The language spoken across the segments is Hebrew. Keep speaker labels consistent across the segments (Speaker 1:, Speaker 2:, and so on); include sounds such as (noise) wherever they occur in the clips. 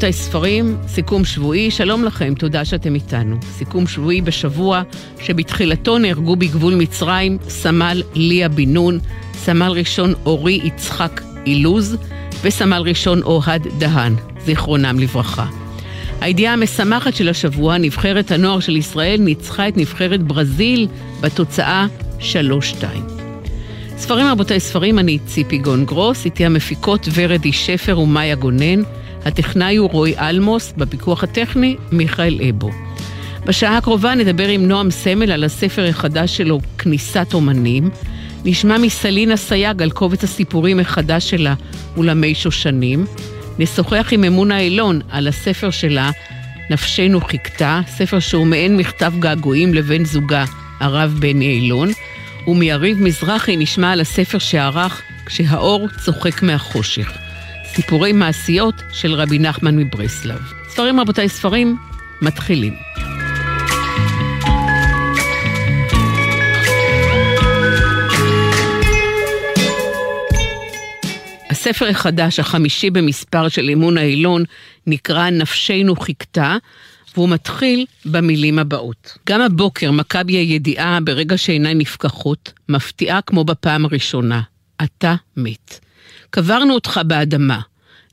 Speaker 1: רבותיי, ספרים, סיכום שבועי, שלום לכם, תודה שאתם איתנו. סיכום שבועי בשבוע שבתחילתו נהרגו בגבול מצרים סמל ליה בן נון, סמל ראשון אורי יצחק אילוז וסמל ראשון אוהד דהן, זיכרונם לברכה. הידיעה המשמחת של השבוע, נבחרת הנוער של ישראל ניצחה את נבחרת ברזיל בתוצאה 3-2. ספרים רבותיי ספרים, אני ציפי גון גרוס, איתי המפיקות ורדי שפר ומאיה גונן. הטכנאי הוא רועי אלמוס, בפיקוח הטכני מיכאל אבו. בשעה הקרובה נדבר עם נועם סמל על הספר החדש שלו, כניסת אומנים. נשמע מסלינה סייג על קובץ הסיפורים החדש שלה, אולמי שושנים. נשוחח עם אמונה אילון על הספר שלה, נפשנו חיכתה, ספר שהוא מעין מכתב געגועים לבן זוגה, הרב בני אילון. ומיריב מזרחי נשמע על הספר שערך כשהאור צוחק מהחושך. סיפורי מעשיות של רבי נחמן מברסלב. ספרים רבותיי, ספרים, מתחילים. הספר החדש, החמישי במספר של אמון האילון, נקרא נפשנו חיכתה, והוא מתחיל במילים הבאות. גם הבוקר מכבי הידיעה ברגע שעיניי נפקחות, מפתיעה כמו בפעם הראשונה. אתה מת. קברנו אותך באדמה.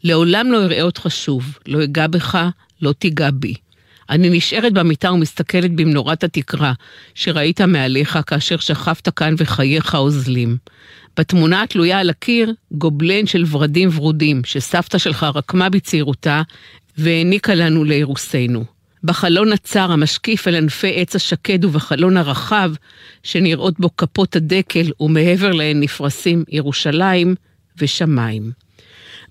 Speaker 1: לעולם לא אראה אותך שוב, לא אגע בך, לא תיגע בי. אני נשארת במיטה ומסתכלת במנורת התקרה שראית מעליך כאשר שכבת כאן וחייך אוזלים. בתמונה התלויה על הקיר, גובלן של ורדים ורודים, שסבתא שלך רקמה בצעירותה והעניקה לנו לאירוסנו. בחלון הצר המשקיף אל ענפי עץ השקד ובחלון הרחב, שנראות בו כפות הדקל ומעבר להן נפרסים ירושלים ושמיים.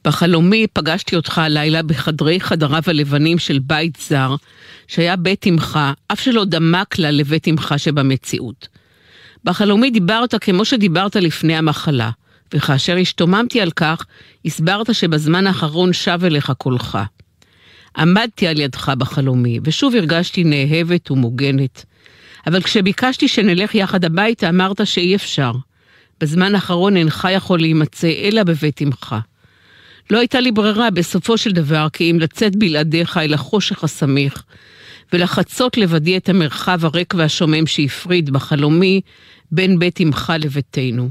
Speaker 1: בחלומי פגשתי אותך הלילה בחדרי חדריו הלבנים של בית זר, שהיה בית אמך, אף שלא דמק לה לבית אמך שבמציאות. בחלומי דיברת כמו שדיברת לפני המחלה, וכאשר השתוממתי על כך, הסברת שבזמן האחרון שב אליך קולך. עמדתי על ידך בחלומי, ושוב הרגשתי נאהבת ומוגנת. אבל כשביקשתי שנלך יחד הביתה, אמרת שאי אפשר. בזמן האחרון אינך יכול להימצא אלא בבית אמך. לא הייתה לי ברירה בסופו של דבר כי אם לצאת בלעדיך אל החושך הסמיך, ולחצות לבדי את המרחב הריק והשומם שהפריד בחלומי בין בית אמך לביתנו.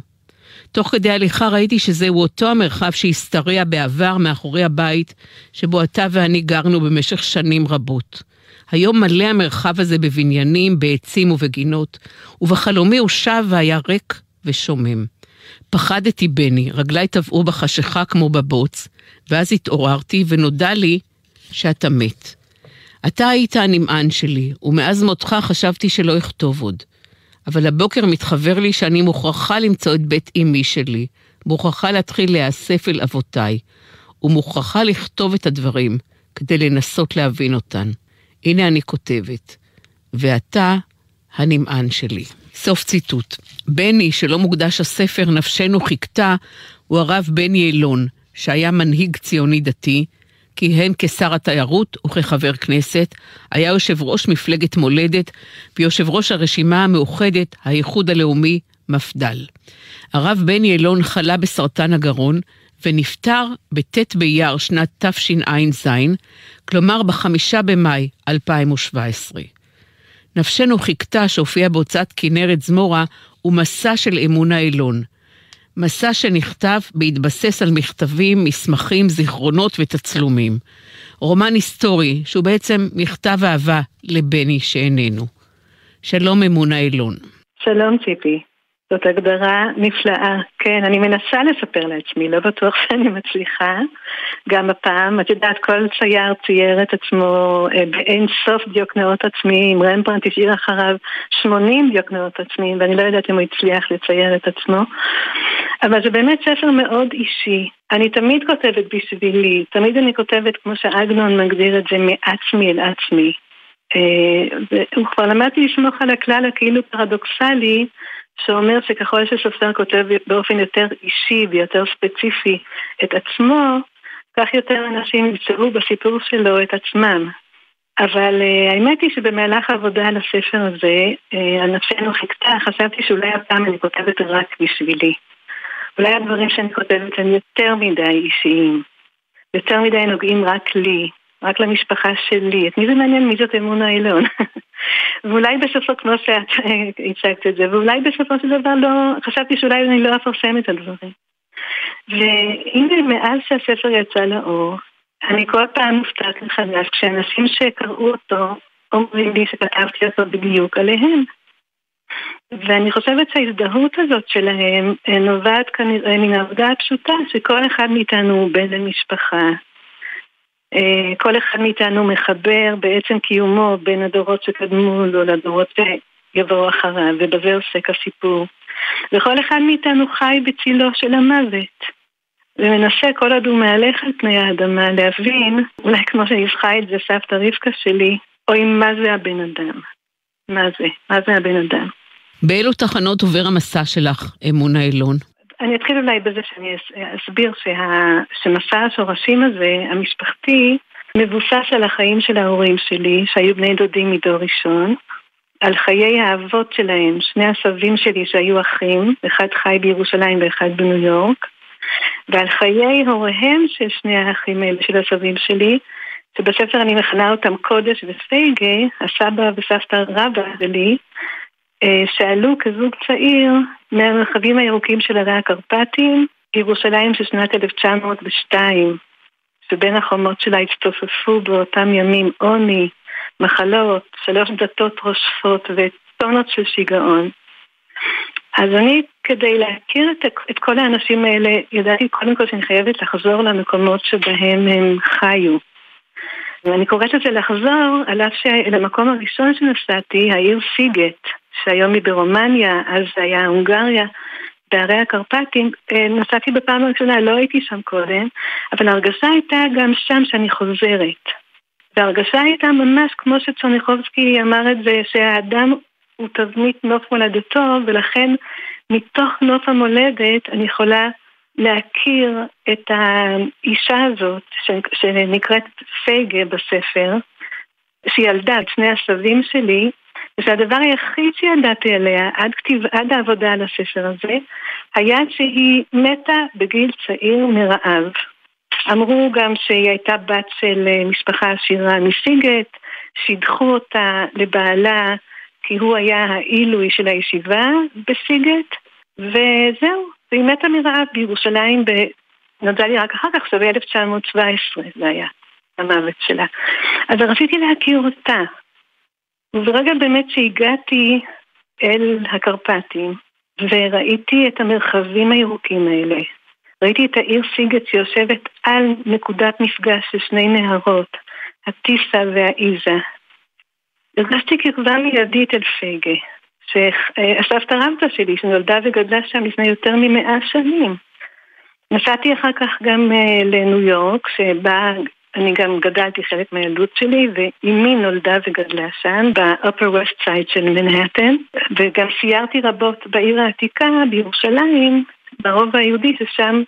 Speaker 1: תוך כדי הליכה ראיתי שזהו אותו המרחב שהשתרע בעבר מאחורי הבית, שבו אתה ואני גרנו במשך שנים רבות. היום מלא המרחב הזה בבניינים, בעצים ובגינות, ובחלומי הוא שב והיה ריק ושומם. פחדתי, בני, רגליי טבעו בחשיכה כמו בבוץ, ואז התעוררתי ונודע לי שאתה מת. אתה היית הנמען שלי, ומאז מותך חשבתי שלא אכתוב עוד. אבל הבוקר מתחבר לי שאני מוכרחה למצוא את בית אמי שלי, מוכרחה להתחיל להיאסף אל אבותיי, ומוכרחה לכתוב את הדברים כדי לנסות להבין אותן. הנה אני כותבת, ואתה הנמען שלי. סוף ציטוט. בני, שלא מוקדש הספר נפשנו חיכתה, הוא הרב בני אילון, שהיה מנהיג ציוני דתי, כיהן כשר התיירות וכחבר כנסת, היה יושב ראש מפלגת מולדת ויושב ראש הרשימה המאוחדת, האיחוד הלאומי, מפד"ל. הרב בני אילון חלה בסרטן הגרון ונפטר בט' באייר שנת תשע"ז, כלומר בחמישה במאי 2017. נפשנו חיכתה שהופיע בהוצאת כנרת זמורה ומסע של אמונה אילון. מסע שנכתב בהתבסס על מכתבים, מסמכים, זיכרונות ותצלומים. רומן היסטורי, שהוא בעצם מכתב אהבה לבני שאיננו. שלום אמונה אילון.
Speaker 2: שלום ציפי. זאת הגדרה נפלאה. כן, אני מנסה לספר לעצמי, לא בטוח שאני מצליחה. גם הפעם, את יודעת, כל צייר צייר את עצמו אה, באין סוף דיוקנאות עצמיים. רמברנט השאיר אחריו 80 דיוקנאות עצמיים, ואני לא יודעת אם הוא הצליח לצייר את עצמו. אבל זה באמת ספר מאוד אישי. אני תמיד כותבת בשבילי, תמיד אני כותבת, כמו שעגנון מגדיר את זה, מעצמי אל עצמי. אה, וכבר למדתי לסמוך על הכלל הכאילו פרדוקסלי, שאומר שככל שסופר כותב באופן יותר אישי ויותר ספציפי את עצמו, כך יותר אנשים ימצאו בסיפור שלו את עצמם. אבל uh, האמת היא שבמהלך העבודה על הספר הזה, uh, על נפשנו חיכתה, חשבתי שאולי הפעם אני כותבת רק בשבילי. אולי הדברים שאני כותבת הם יותר מדי אישיים, יותר מדי נוגעים רק לי, רק למשפחה שלי. את מי זה מעניין? מי זאת אמונה אילון? (laughs) ואולי בסופו, כמו שאת הצגת את זה, ואולי בסופו של דבר לא, חשבתי שאולי אני לא אפרסם את הדברים. והנה מאז שהספר יצא לאור, אני כל פעם מופתעת מחדש כשאנשים שקראו אותו אומרים לי שכתבתי אותו בדיוק עליהם. ואני חושבת שההזדהות הזאת שלהם אה, נובעת כנראה מן העבודה הפשוטה שכל אחד מאיתנו הוא בן למשפחה. אה, כל אחד מאיתנו מחבר בעצם קיומו בין הדורות שקדמו לו לדורות שיבואו אחריו, ובזה עוסק הסיפור. וכל אחד מאיתנו חי בצילו של המוות. ומנסה כל עוד הוא מהלך על פני האדמה להבין, אולי כמו שניסחה את זה סבתא רבקה שלי, אוי מה זה הבן אדם. מה זה? מה זה הבן אדם?
Speaker 1: באילו תחנות עובר המסע שלך, אמונה אילון?
Speaker 2: אני אתחיל אולי בזה שאני אסביר שה... שמסע השורשים הזה, המשפחתי, מבוסס על החיים של ההורים שלי, שהיו בני דודים מדור ראשון, על חיי האבות שלהם, שני הסבים שלי שהיו אחים, אחד חי בירושלים ואחד בניו יורק, ועל חיי הוריהם של שני האחים האלה, של הסבים שלי, שבספר אני מכנה אותם קודש ופייגה, הסבא וסבתא רבא שלי, שעלו כזוג צעיר מהמרחבים הירוקים של ערי הקרפטים, ירושלים של שנת 1902, שבין החומות שלה הצטופפו באותם ימים עוני, מחלות, שלוש דתות רושפות וטונות של שיגעון. אז אני, כדי להכיר את, את כל האנשים האלה, ידעתי קודם כל שאני חייבת לחזור למקומות שבהם הם חיו. ואני קוראת לזה לחזור, על אף שלמקום הראשון שנסעתי, העיר סיגט, שהיום היא ברומניה, אז זה היה הונגריה, בערי הקרפטים, אה, נסעתי בפעם הראשונה, לא הייתי שם קודם, אבל ההרגשה הייתה גם שם שאני חוזרת. וההרגשה הייתה ממש כמו שצוניחובסקי אמר את זה, שהאדם הוא תבנית נוף מולדתו, ולכן מתוך נוף המולדת אני יכולה להכיר את האישה הזאת, שנקראת פייגה בספר, שהיא ילדה את שני הסבים שלי, וזה הדבר היחיד שידעתי עליה עד, כתיב, עד העבודה על הספר הזה, היה שהיא מתה בגיל צעיר מרעב. אמרו גם שהיא הייתה בת של אה, משפחה עשירה מסיגט, שידחו אותה לבעלה כי הוא היה העילוי של הישיבה בסיגט, וזהו, והיא מתה מרעב בירושלים, ב... נודע לי רק אחר כך, שווה 1917 זה היה המוות שלה. אז רציתי להכיר אותה. וברגע באמת שהגעתי אל הקרפטים, וראיתי את המרחבים הירוקים האלה, ראיתי את העיר סיגט שיושבת על נקודת מפגש של שני נהרות, הטיסה והאיזה. הרגשתי קרבה מיידית אל פייגה, שהסבתא רבתא שלי, שנולדה וגדלה שם לפני יותר ממאה שנים. נסעתי אחר כך גם uh, לניו יורק, שבה אני גם גדלתי חלק מהילדות שלי, ואימי נולדה וגדלה שם, ב-upper west side של מנהטן, וגם סיירתי רבות בעיר העתיקה, בירושלים, ברובע היהודי, ששם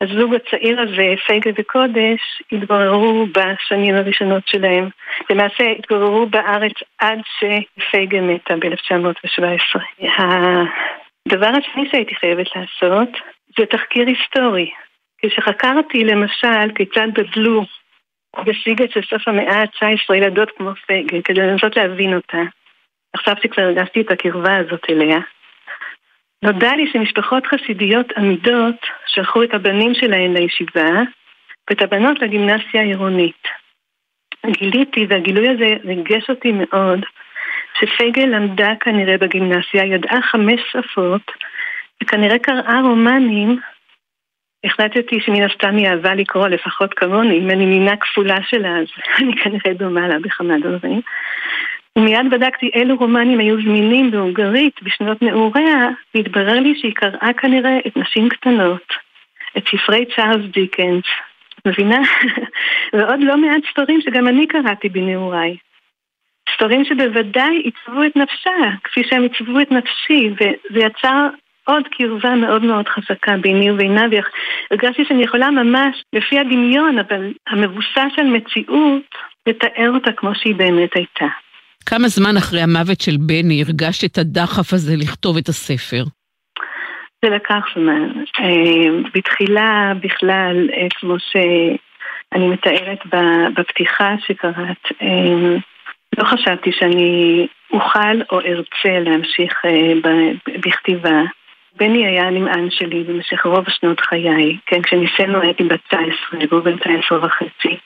Speaker 2: הזוג הצעיר הזה, פייגה וקודש, התגוררו בשנים הראשונות שלהם. למעשה התגוררו בארץ עד שפייגה מתה ב-1917. הדבר השני שהייתי חייבת לעשות זה תחקיר היסטורי. כשחקרתי למשל כיצד גדלו בסיגת של סוף המאה ה-19 ילדות כמו פייגה, כדי לנסות להבין אותה. עכשיו שכבר הרגשתי את הקרבה הזאת אליה, נודע לי שמשפחות חסידיות עמידות שלחו את הבנים שלהן לישיבה ואת הבנות לגימנסיה העירונית. גיליתי, והגילוי הזה ריגש אותי מאוד, שפייגל למדה כנראה בגימנסיה, ידעה חמש שפות, וכנראה קראה רומנים. החלטתי שמן הסתם היא אהבה לקרוא לפחות כמוני, אם אני מינה כפולה שלה, אז (laughs) אני כנראה דומה לה בכמה דברים. ומיד בדקתי אילו רומנים היו זמינים בהונגרית בשנות נעוריה, והתברר לי שהיא קראה כנראה את נשים קטנות, את ספרי צ'ארלס דיקנס, מבינה? (laughs) ועוד לא מעט ספרים שגם אני קראתי בנעוריי. ספרים שבוודאי עיצבו את נפשה, כפי שהם עיצבו את נפשי, וזה יצר עוד קרבה מאוד מאוד חזקה ביני ובינה, והרגשתי שאני יכולה ממש, לפי הדמיון, אבל המבוסס על מציאות, לתאר אותה כמו שהיא באמת הייתה.
Speaker 1: כמה זמן אחרי המוות של בני הרגשת את הדחף הזה לכתוב את הספר?
Speaker 2: זה לקח זמן. אה, בתחילה בכלל, אה, כמו ש... אני מתארת בפתיחה שקראת, אמ, לא חשבתי שאני אוכל או ארצה להמשיך אה, בכתיבה. בני היה הנמען שלי במשך רוב שנות חיי, כן, כשניסינו הייתי בת 19, והוא בן 19 וחצי.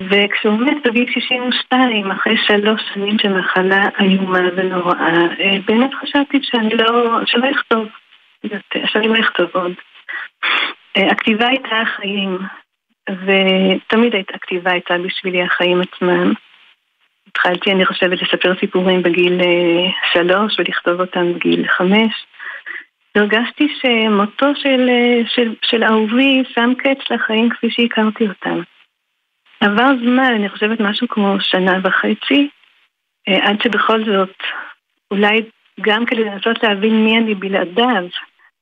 Speaker 2: וכשהוא מת בגיל 62, אחרי שלוש שנים של מחלה איומה ונוראה, אה, באמת חשבתי שאני לא, שלא אכתוב יותר, שאני לא אכתוב עוד. אה, הכתיבה הייתה החיים, ותמיד הכתיבה הייתה בשבילי החיים עצמם. התחלתי, אני חושבת, לספר סיפורים בגיל אה, שלוש ולכתוב אותם בגיל חמש. הרגשתי שמותו של, של, של אהובי שם קץ לחיים כפי שהכרתי אותם. עבר זמן, אני חושבת משהו כמו שנה וחצי, אה, עד שבכל זאת, אולי גם כדי לנסות להבין מי אני בלעדיו,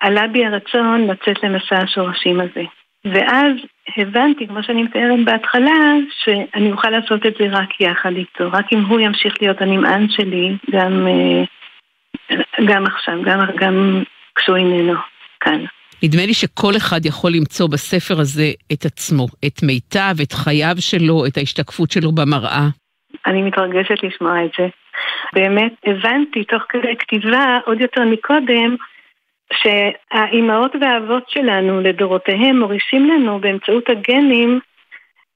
Speaker 2: עלה בי הרצון לצאת למסע השורשים הזה. ואז הבנתי, כמו שאני מתארת בהתחלה, שאני אוכל לעשות את זה רק יחד איתו, רק אם הוא ימשיך להיות הנמען שלי, גם, אה, גם עכשיו, גם, גם כשהוא איננו כאן.
Speaker 1: נדמה לי שכל אחד יכול למצוא בספר הזה את עצמו, את מיטב, את חייו שלו, את ההשתקפות שלו במראה.
Speaker 2: אני מתרגשת לשמוע את זה. באמת הבנתי תוך כדי כתיבה, עוד יותר מקודם, שהאימהות והאבות שלנו לדורותיהם מורישים לנו באמצעות הגנים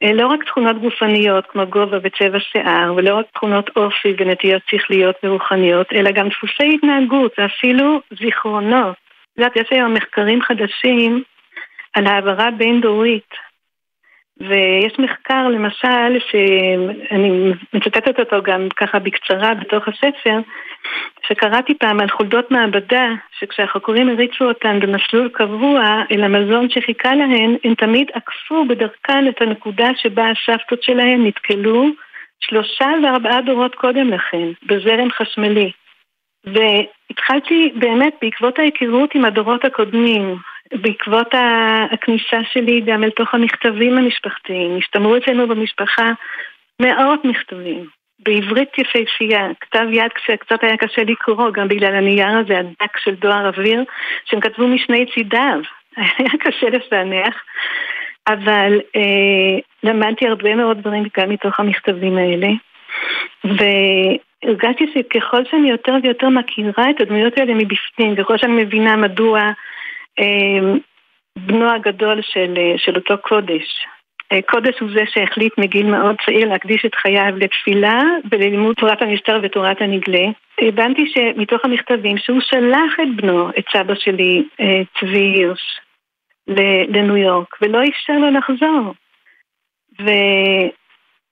Speaker 2: לא רק תכונות גופניות כמו גובה וצבע שיער, ולא רק תכונות אופי ונטיות שכליות ורוחניות, אלא גם דפוסי התנהגות ואפילו זיכרונות. את יודעת, יש היום מחקרים חדשים על העברה בין-דורית. ויש מחקר, למשל, שאני מצטטת אותו גם ככה בקצרה בתוך הספר, שקראתי פעם על חולדות מעבדה, שכשהחוקרים הריצו אותן במסלול קבוע אל המזון שחיכה להן, הן תמיד עקפו בדרכן את הנקודה שבה הסבתות שלהן נתקלו שלושה וארבעה דורות קודם לכן, בזרם חשמלי. והתחלתי באמת בעקבות ההיכרות עם הדורות הקודמים, בעקבות הכניסה שלי גם אל תוך המכתבים המשפחתיים, השתמרו אצלנו במשפחה מאות מכתבים, בעברית יפהפייה, כתב יד שקצת היה קשה לקרוא, גם בגלל הנייר הזה הדק של דואר אוויר, שהם כתבו משני צידיו, (laughs) היה קשה לפענח, אבל אה, למדתי הרבה מאוד דברים גם מתוך המכתבים האלה. ו... הרגשתי שככל שאני יותר ויותר מכירה את הדמויות האלה מבפנים, ככל שאני מבינה מדוע אה, בנו הגדול של, אה, של אותו קודש. קודש הוא זה שהחליט מגיל מאוד צעיר להקדיש את חייו לתפילה וללימוד תורת המשטר ותורת הנגלה. הבנתי שמתוך המכתבים שהוא שלח את בנו, את סבא שלי, אה, צבי הירש, לניו יורק, ולא אפשר לו לחזור. ו...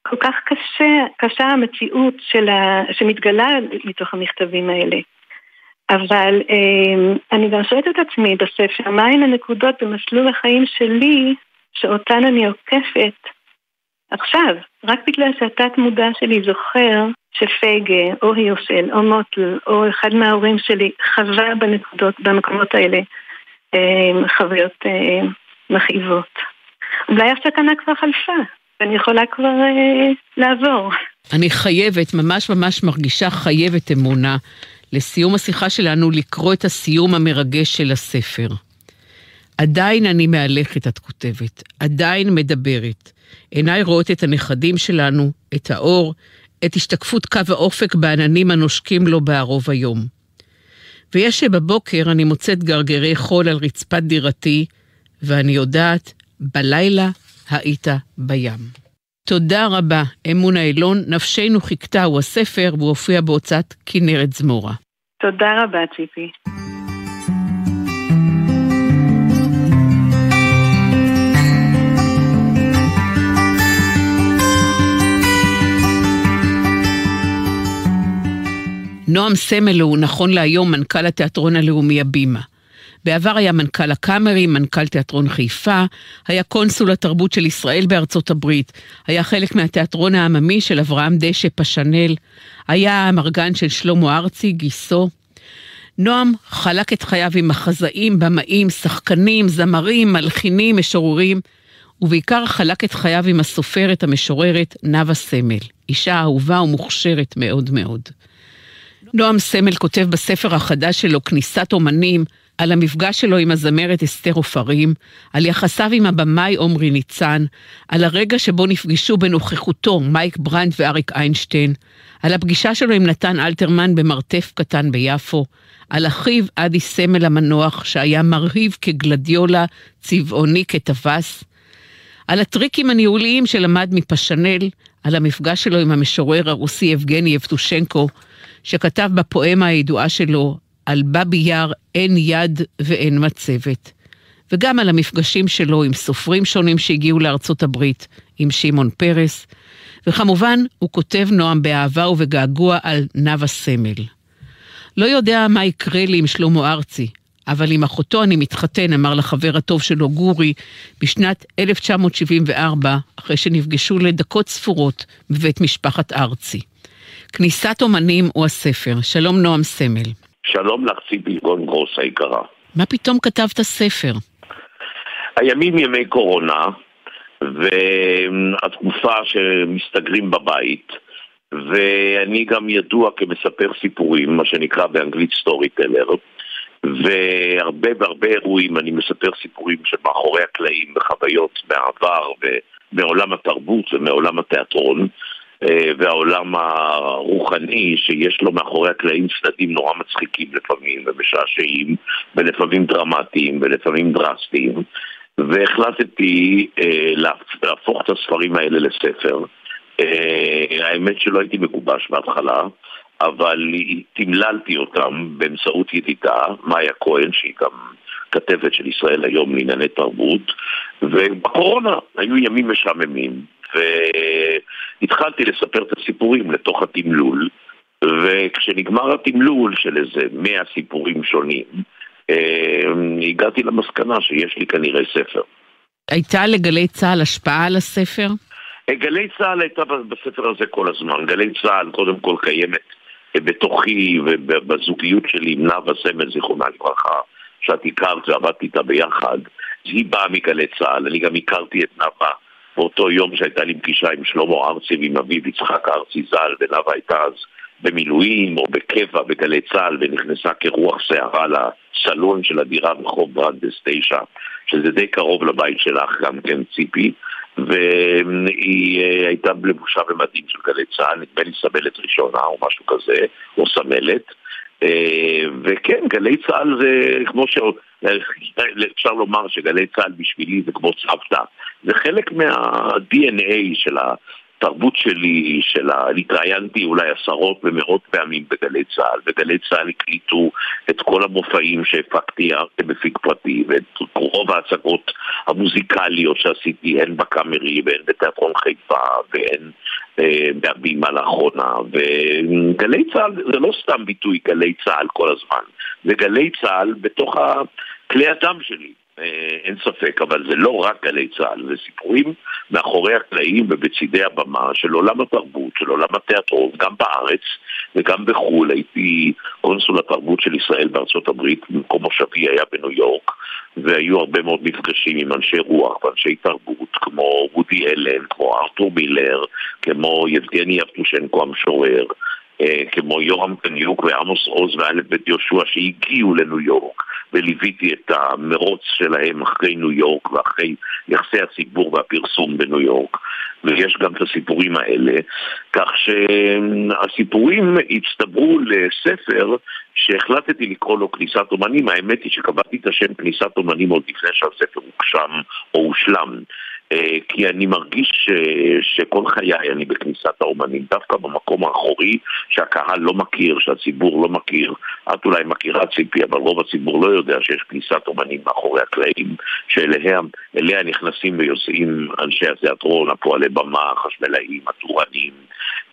Speaker 2: כל כך קשה, קשה המציאות ה, שמתגלה מתוך המכתבים האלה. אבל אה, אני גם שואלת את עצמי בספר, מהן הנקודות במסלול החיים שלי שאותן אני עוקפת עכשיו, רק בגלל שהתת מודע שלי זוכר שפייגה או הירשל או מוטל או אחד מההורים שלי חווה בנקודות, במקומות האלה אה, חוויות אה, מכאיבות. אולי הסכנה כבר חלפה. ואני יכולה כבר אה, לעבור.
Speaker 1: אני חייבת, ממש ממש מרגישה חייבת אמונה, לסיום השיחה שלנו לקרוא את הסיום המרגש של הספר. עדיין אני מהלכת, את כותבת, עדיין מדברת. עיניי רואות את הנכדים שלנו, את האור, את השתקפות קו האופק בעננים הנושקים לו בערוב היום. ויש שבבוקר אני מוצאת גרגרי חול על רצפת דירתי, ואני יודעת, בלילה היית בים. תודה רבה, אמונה אילון, נפשנו חיכתה הוא הספר, והוא הופיע בהוצאת כנרת זמורה.
Speaker 2: תודה רבה, ציפי.
Speaker 1: נועם סמל הוא נכון להיום מנכ"ל התיאטרון הלאומי הבימה. בעבר היה מנכ"ל הקאמרי, מנכ"ל תיאטרון חיפה, היה קונסול התרבות של ישראל בארצות הברית, היה חלק מהתיאטרון העממי של אברהם דשא פשנל, היה המרגן של שלמה ארצי, גיסו. נועם חלק את חייו עם מחזאים, במאים, שחקנים, זמרים, מלחינים, משוררים, ובעיקר חלק את חייו עם הסופרת המשוררת נאוה סמל, אישה אהובה ומוכשרת מאוד מאוד. נועם סמל כותב בספר החדש שלו, כניסת אומנים, על המפגש שלו עם הזמרת אסתר עופרים, על יחסיו עם הבמאי עומרי ניצן, על הרגע שבו נפגשו בנוכחותו מייק ברנד ואריק איינשטיין, על הפגישה שלו עם נתן אלתרמן במרתף קטן ביפו, על אחיו אדי סמל המנוח שהיה מרהיב כגלדיולה, צבעוני כטווס, על הטריקים הניהוליים שלמד מפשנל, על המפגש שלו עם המשורר הרוסי יבגני יבטושנקו, שכתב בפואמה הידועה שלו על בבי יאר אין יד ואין מצבת. וגם על המפגשים שלו עם סופרים שונים שהגיעו לארצות הברית, עם שמעון פרס, וכמובן, הוא כותב נועם באהבה ובגעגוע על נאוה סמל. לא יודע מה יקרה לי עם שלמה ארצי, אבל עם אחותו אני מתחתן, אמר לחבר הטוב שלו גורי, בשנת 1974, אחרי שנפגשו לדקות ספורות בבית משפחת ארצי. כניסת אומנים הוא הספר. שלום נועם סמל.
Speaker 3: שלום לך ציפי גון גרוס היקרה.
Speaker 1: מה פתאום כתבת ספר?
Speaker 3: הימים ימי קורונה, והתקופה שמסתגרים בבית, ואני גם ידוע כמספר סיפורים, מה שנקרא באנגלית סטורי טלר, והרבה והרבה אירועים אני מספר סיפורים של מאחורי הקלעים וחוויות מהעבר ומעולם התרבות ומעולם התיאטרון. אה, והעולם הרוחני שיש לו מאחורי הקלעים צדדים נורא מצחיקים לפעמים ומשעשעים ולפעמים דרמטיים ולפעמים דרסטיים והחלטתי אה, להפוך את הספרים האלה לספר. אה, האמת שלא הייתי מגובש בהתחלה, אבל תמללתי אותם באמצעות ידידה, מאיה כהן, שהיא גם כתבת של ישראל היום לענייני תרבות, ובקורונה היו ימים משעממים. והתחלתי לספר את הסיפורים לתוך התמלול, וכשנגמר התמלול של איזה מאה סיפורים שונים, אה, הגעתי למסקנה שיש לי כנראה ספר.
Speaker 1: הייתה לגלי צה"ל השפעה על הספר?
Speaker 3: אה, גלי צה"ל הייתה בספר הזה כל הזמן. גלי צה"ל קודם כל קיימת בתוכי ובזוגיות שלי עם נאוה סמל, זיכרונה לברכה, שאת הכרת ועבדתי איתה ביחד. היא באה מגלי צה"ל, אני גם הכרתי את נאוה באותו יום שהייתה לי פגישה עם שלמה ארצי ועם אביו יצחק ארצי ז"ל, ונאוה הייתה אז במילואים או בקבע בגלי צה"ל ונכנסה כרוח סערה לסלון של הדירה ברחוב ברנדס 9, שזה די קרוב לבית שלך גם כן ציפי, והיא אה, הייתה לבושה במדים של גלי צה"ל, נדמה לי סמלת ראשונה או משהו כזה, או סמלת. אה, וכן, גלי צה"ל זה כמו ש... אפשר לומר שגלי צה"ל בשבילי זה כמו סבתא. זה חלק מה-DNA של התרבות שלי, של ה... התראיינתי אולי עשרות ומאות פעמים בגלי צה"ל, וגלי צה"ל הקליטו את כל המופעים שהפקתי כמפיק פרטי, ואת רוב ההצגות המוזיקליות שעשיתי, הן בקאמרי והן בתיאטרון חיפה והן אה, בהבימה לאחרונה, וגלי צה"ל זה לא סתם ביטוי גלי צה"ל כל הזמן, זה גלי צה"ל בתוך כלי הדם שלי. אה, אין ספק, אבל זה לא רק גלי צה"ל, זה סיפורים מאחורי הקלעים ובצידי הבמה של עולם התרבות, של עולם התיאטרון, גם בארץ וגם בחו"ל. הייתי קונסול התרבות של ישראל בארצות הברית, במקום מושבי היה בניו יורק, והיו הרבה מאוד מפגשים עם אנשי רוח ואנשי תרבות, כמו וודי אלן, כמו ארתור מילר, כמו יבגני יבטושנקו המשורר. אה, כמו יורם קניוק ועמוס עוז ואלף בית יהושע שהגיעו לניו יורק וליוויתי את המרוץ שלהם אחרי ניו יורק ואחרי יחסי הציבור והפרסום בניו יורק. ויש גם את הסיפורים האלה כך שהסיפורים הצטברו לספר שהחלטתי לקרוא לו כניסת אומנים. האמת היא שקבעתי את השם כניסת אומנים עוד לפני שהספר הוגשם או הושלם כי אני מרגיש ש, שכל חיי אני בכניסת האומנים, דווקא במקום האחורי שהקהל לא מכיר, שהציבור לא מכיר. את אולי מכירה ציפי, אבל רוב הציבור לא יודע שיש כניסת אומנים מאחורי הקלעים, שאליה נכנסים ויוצאים אנשי התיאטרון, הפועלי במה, החשמלאים, הטורנים,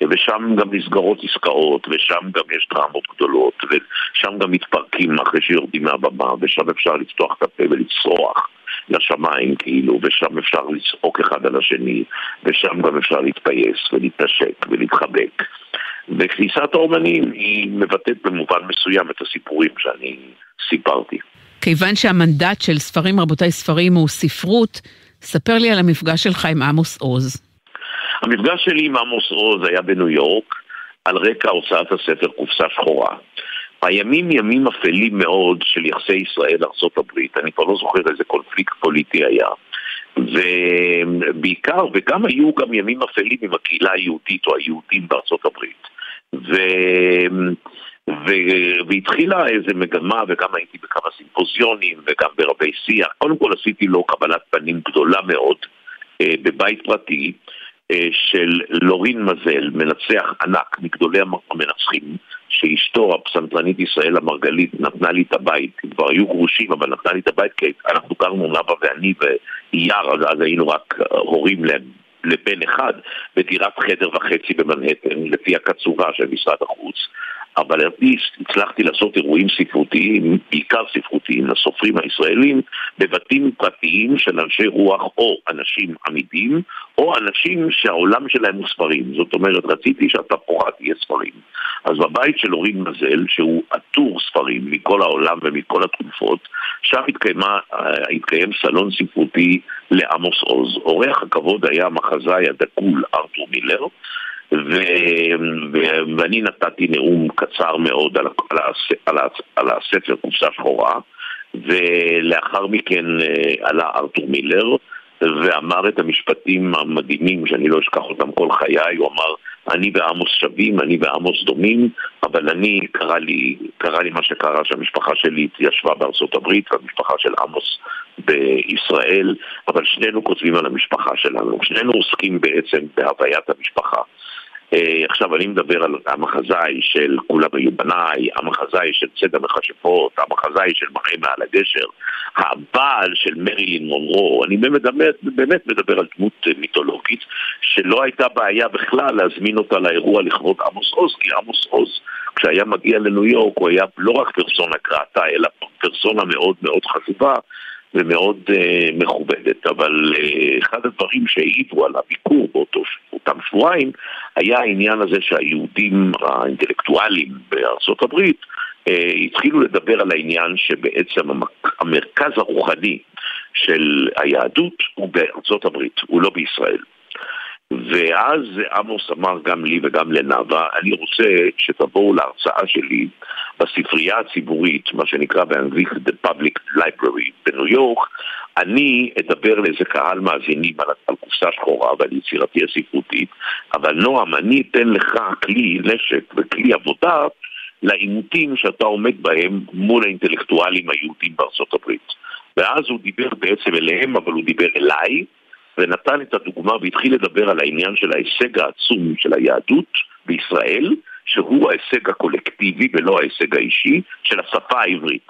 Speaker 3: ושם גם נסגרות עסקאות, ושם גם יש דרמות גדולות, ושם גם מתפרקים אחרי שיורדים מהבמה, ושם אפשר לפתוח את הפה ולצרוח. לשמיים כאילו, ושם אפשר לצעוק אחד על השני, ושם גם אפשר להתפייס ולהתנשק ולהתחבק. וכניסת האומנים היא מבטאת במובן מסוים את הסיפורים שאני סיפרתי.
Speaker 1: כיוון שהמנדט של ספרים רבותיי ספרים הוא ספרות, ספר לי על המפגש שלך עם עמוס עוז.
Speaker 3: המפגש שלי עם עמוס עוז היה בניו יורק, על רקע הוצאת הספר קופסה שחורה. הימים ימים אפלים מאוד של יחסי ישראל-ארה"ב, אני כבר לא זוכר איזה קונפליקט פוליטי היה. ובעיקר, וגם היו גם ימים אפלים עם הקהילה היהודית או היהודים הברית. ו... ו... והתחילה איזה מגמה, וגם הייתי בכמה סימפוזיונים וגם ברבי שיח. קודם כל עשיתי לו קבלת פנים גדולה מאוד אה, בבית פרטי אה, של לורין מזל, מנצח ענק מגדולי המנצחים, שאשתו, הפסנתרנית ישראל המרגלית, נתנה לי את הבית, כבר היו גרושים, אבל נתנה לי את הבית כי אנחנו גרנו נאוה ואני ואייר, אז, אז היינו רק הורים לבן אחד, בדירת חדר וחצי במנהטן, לפי הקצובה של משרד החוץ. אבל אני הצלחתי לעשות אירועים ספרותיים, בעיקר ספרותיים, לסופרים הישראלים, בבתים פרטיים של אנשי רוח או אנשים עמידים, או אנשים שהעולם שלהם הוא ספרים. זאת אומרת, רציתי שהתפאורה תהיה ספרים. אז בבית של אורין מזל, שהוא עטור ספרים מכל העולם ומכל התקופות, שם התקיימה, אה, התקיים סלון ספרותי לעמוס עוז. אורח הכבוד היה המחזאי הדגול ארתור מילר, ו... ו... ואני נתתי נאום קצר מאוד על, על, הס... על, הס... על הספר קופסה שחורה, ולאחר מכן אה, עלה ארתור מילר ואמר את המשפטים המדהימים שאני לא אשכח אותם כל חיי, הוא אמר אני ועמוס שווים, אני ועמוס דומים, אבל אני, קרה לי, קרה לי מה שקרה שהמשפחה שלי התיישבה בארצות הברית והמשפחה של עמוס בישראל, אבל שנינו כותבים על המשפחה שלנו, שנינו עוסקים בעצם בהוויית המשפחה. אה, עכשיו אני מדבר על המחזאי של כולם היו בניי, המחזאי של צד המכשפות, המחזאי של מראה מעל הגשר, הבעל של מרילין מונרו, אני באמת, באמת מדבר על דמות מיתולוגית שלא הייתה בעיה בכלל להזמין אותה לאירוע לכבוד עמוס עוז, כי עמוס עוז כשהיה מגיע לניו יורק הוא היה לא רק פרסונה קראטה אלא פרסונה מאוד מאוד חשובה ומאוד uh, מכובדת, אבל uh, אחד הדברים שהעידו על הביקור באותם שבועיים היה העניין הזה שהיהודים האינטלקטואלים בארצות הברית uh, התחילו לדבר על העניין שבעצם המרכז הרוחני של היהדות הוא בארצות הברית, הוא לא בישראל. ואז עמוס אמר גם לי וגם לנאוה, אני רוצה שתבואו להרצאה שלי בספרייה הציבורית, מה שנקרא באנגלית The Public Library בניו יורק, אני אדבר לאיזה קהל מאזינים על, על קופסה שחורה ועל יצירתי הספרותית, אבל נועם, אני אתן לך כלי נשק וכלי עבודה לעימותים שאתה עומד בהם מול האינטלקטואלים היהודים בארצות הברית. ואז הוא דיבר בעצם אליהם, אבל הוא דיבר אליי, ונתן את הדוגמה והתחיל לדבר על העניין של ההישג העצום של היהדות בישראל, שהוא ההישג הקולקטיבי ולא ההישג האישי של השפה העברית.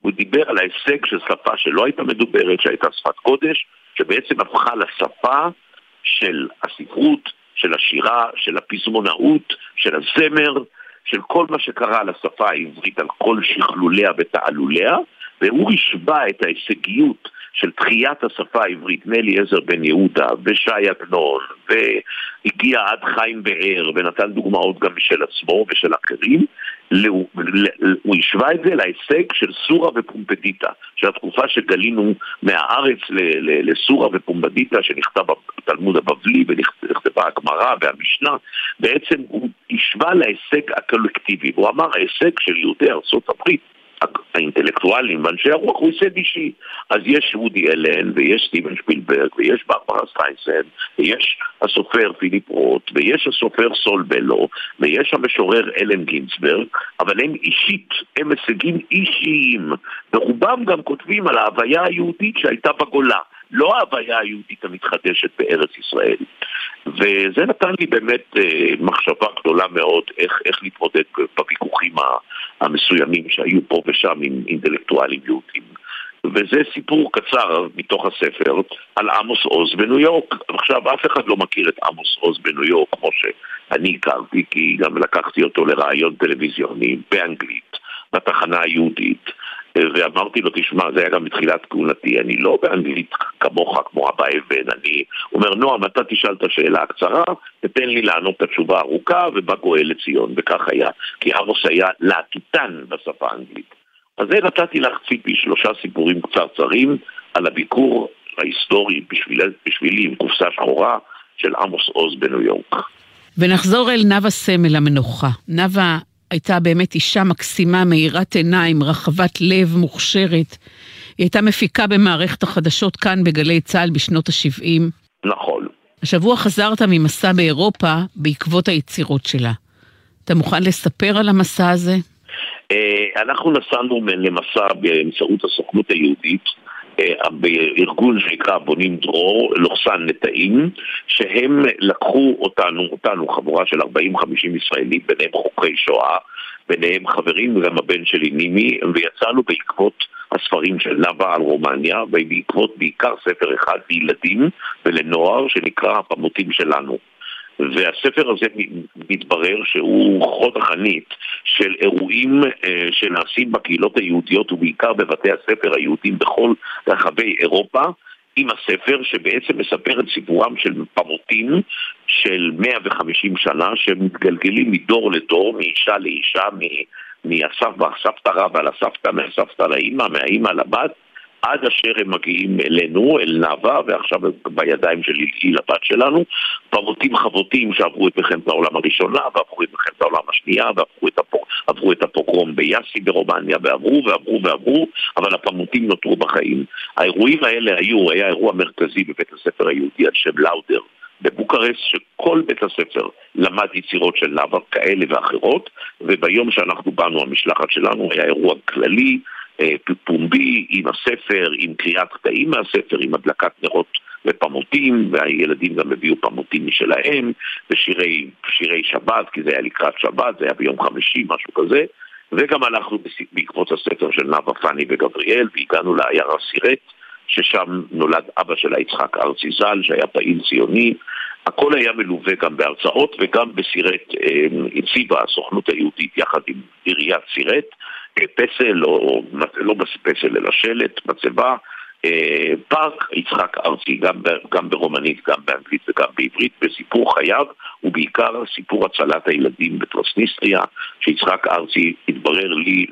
Speaker 3: הוא דיבר על ההישג של שפה שלא הייתה מדוברת, שהייתה שפת קודש, שבעצם הפכה לשפה של הספרות, של השירה, של הפזמונאות, של הזמר, של כל מה שקרה לשפה העברית על כל שכלוליה ותעלוליה, והוא השווה את ההישגיות של תחיית השפה העברית מאליעזר בן יהודה ושי עגנון והגיע עד חיים באר ונתן דוגמאות גם משל עצמו ושל אחרים הוא השווה את זה להישג של סורה ופומפדיטה של התקופה שגלינו מהארץ לסורה ופומפדיטה שנכתב בתלמוד הבבלי ונכתבה הגמרא והמשנה. בעצם הוא השווה להישג הקולקטיבי הוא אמר ההישג של יהודי ארצות הברית האינטלקטואלים ואנשי הרוח הוא הישג אישי. אז יש וודי אלן, ויש סטיבן שפילברג, ויש ברברה סטיינסן, ויש הסופר פיליפ רוט, ויש הסופר סול בלו, ויש המשורר אלן גינצברג, אבל הם אישית, הם הישגים אישיים, ורובם גם כותבים על ההוויה היהודית שהייתה בגולה. לא ההוויה היהודית המתחדשת בארץ ישראל. וזה נתן לי באמת אה, מחשבה גדולה מאוד איך, איך להתמודד בוויכוחים המסוימים שהיו פה ושם עם אינטלקטואלים יהודים. וזה סיפור קצר מתוך הספר על עמוס עוז בניו יורק. עכשיו, אף אחד לא מכיר את עמוס עוז בניו יורק כמו שאני הכרתי, כי גם לקחתי אותו לראיון טלוויזיוני באנגלית, בתחנה היהודית. ואמרתי לו, תשמע, זה היה גם בתחילת כהונתי, אני לא באנגלית כמוך, כמו אבא אבן, אני אומר, נועם, אתה תשאל את השאלה הקצרה, ותן לי לענות את התשובה הארוכה, ובא גואל לציון, וכך היה. כי עמוס היה להטוטן בשפה האנגלית. אז זה נתתי לך ציפי שלושה סיפורים קצרצרים על הביקור ההיסטורי בשבילי, בשבילי עם קופסה שחורה של עמוס עוז בניו יורק.
Speaker 1: ונחזור אל נאוה סמל המנוחה. נאוה, הייתה באמת אישה מקסימה, מאירת עיניים, רחבת לב, מוכשרת. היא הייתה מפיקה במערכת החדשות כאן בגלי צה"ל בשנות ה-70.
Speaker 3: נכון.
Speaker 1: השבוע חזרת ממסע באירופה בעקבות היצירות שלה. אתה מוכן לספר על המסע הזה?
Speaker 3: אה, אנחנו נסענו למסע באמצעות הסוכנות היהודית. אה, בארגון שנקרא בונים דרור, לוחסן נטעים, שהם לקחו אותנו, אותנו חבורה של 40-50 ישראלים, ביניהם חוקרי שואה, ביניהם חברים, וגם הבן שלי נימי, ויצאנו בעקבות הספרים של נאוה על רומניה, ובעקבות בעיקר ספר אחד לילדים ולנוער שנקרא הפמוטים שלנו. והספר הזה מתברר שהוא חוד החנית של אירועים אה, שנעשים בקהילות היהודיות ובעיקר בבתי הספר היהודים בכל רחבי אירופה עם הספר שבעצם מספר את סיפורם של פמוטים של 150 שנה שמתגלגלים מדור לדור, מאישה לאישה, מהסבתא רבא לסבתא, מהסבתא לאימא, מהאימא לבת עד אשר הם מגיעים אלינו, אל נאווה, ועכשיו בידיים של היא לבת שלנו, פרוטים חבוטים שעברו את מלחמת העולם הראשונה, ועברו את מלחמת העולם השנייה, ועברו את, הפוג... את הפוגרום ביאסי ברומניה, ועברו ועברו ועברו, אבל הפמוטים נותרו בחיים. האירועים האלה היו, היה אירוע מרכזי בבית הספר היהודי על שם לאודר. בבוקרסט, שכל בית הספר למד יצירות של נאוה כאלה ואחרות, וביום שאנחנו באנו, המשלחת שלנו, היה אירוע כללי, פומבי עם הספר, עם קריאת קטעים מהספר, עם הדלקת נרות ופמוטים, והילדים גם הביאו פמוטים משלהם, ושירי שבת, כי זה היה לקראת שבת, זה היה ביום חמישי, משהו כזה, וגם הלכנו בעקבות הספר של נאוה פאני וגבריאל, והגענו לעיירה סירט, ששם נולד אבא שלה יצחק ארצי ז"ל, שהיה פעיל ציוני. הכל היה מלווה גם בהרצאות וגם בסירט אה, הציבה הסוכנות היהודית יחד עם עיריית סירט פסל, או לא פסל אלא שלט, מצבה, אה, פארק יצחק ארצי, גם, גם ברומנית, גם באנגלית וגם בעברית, בסיפור חייו, ובעיקר סיפור הצלת הילדים בטרנסניסטריה, שיצחק ארצי התברר לי,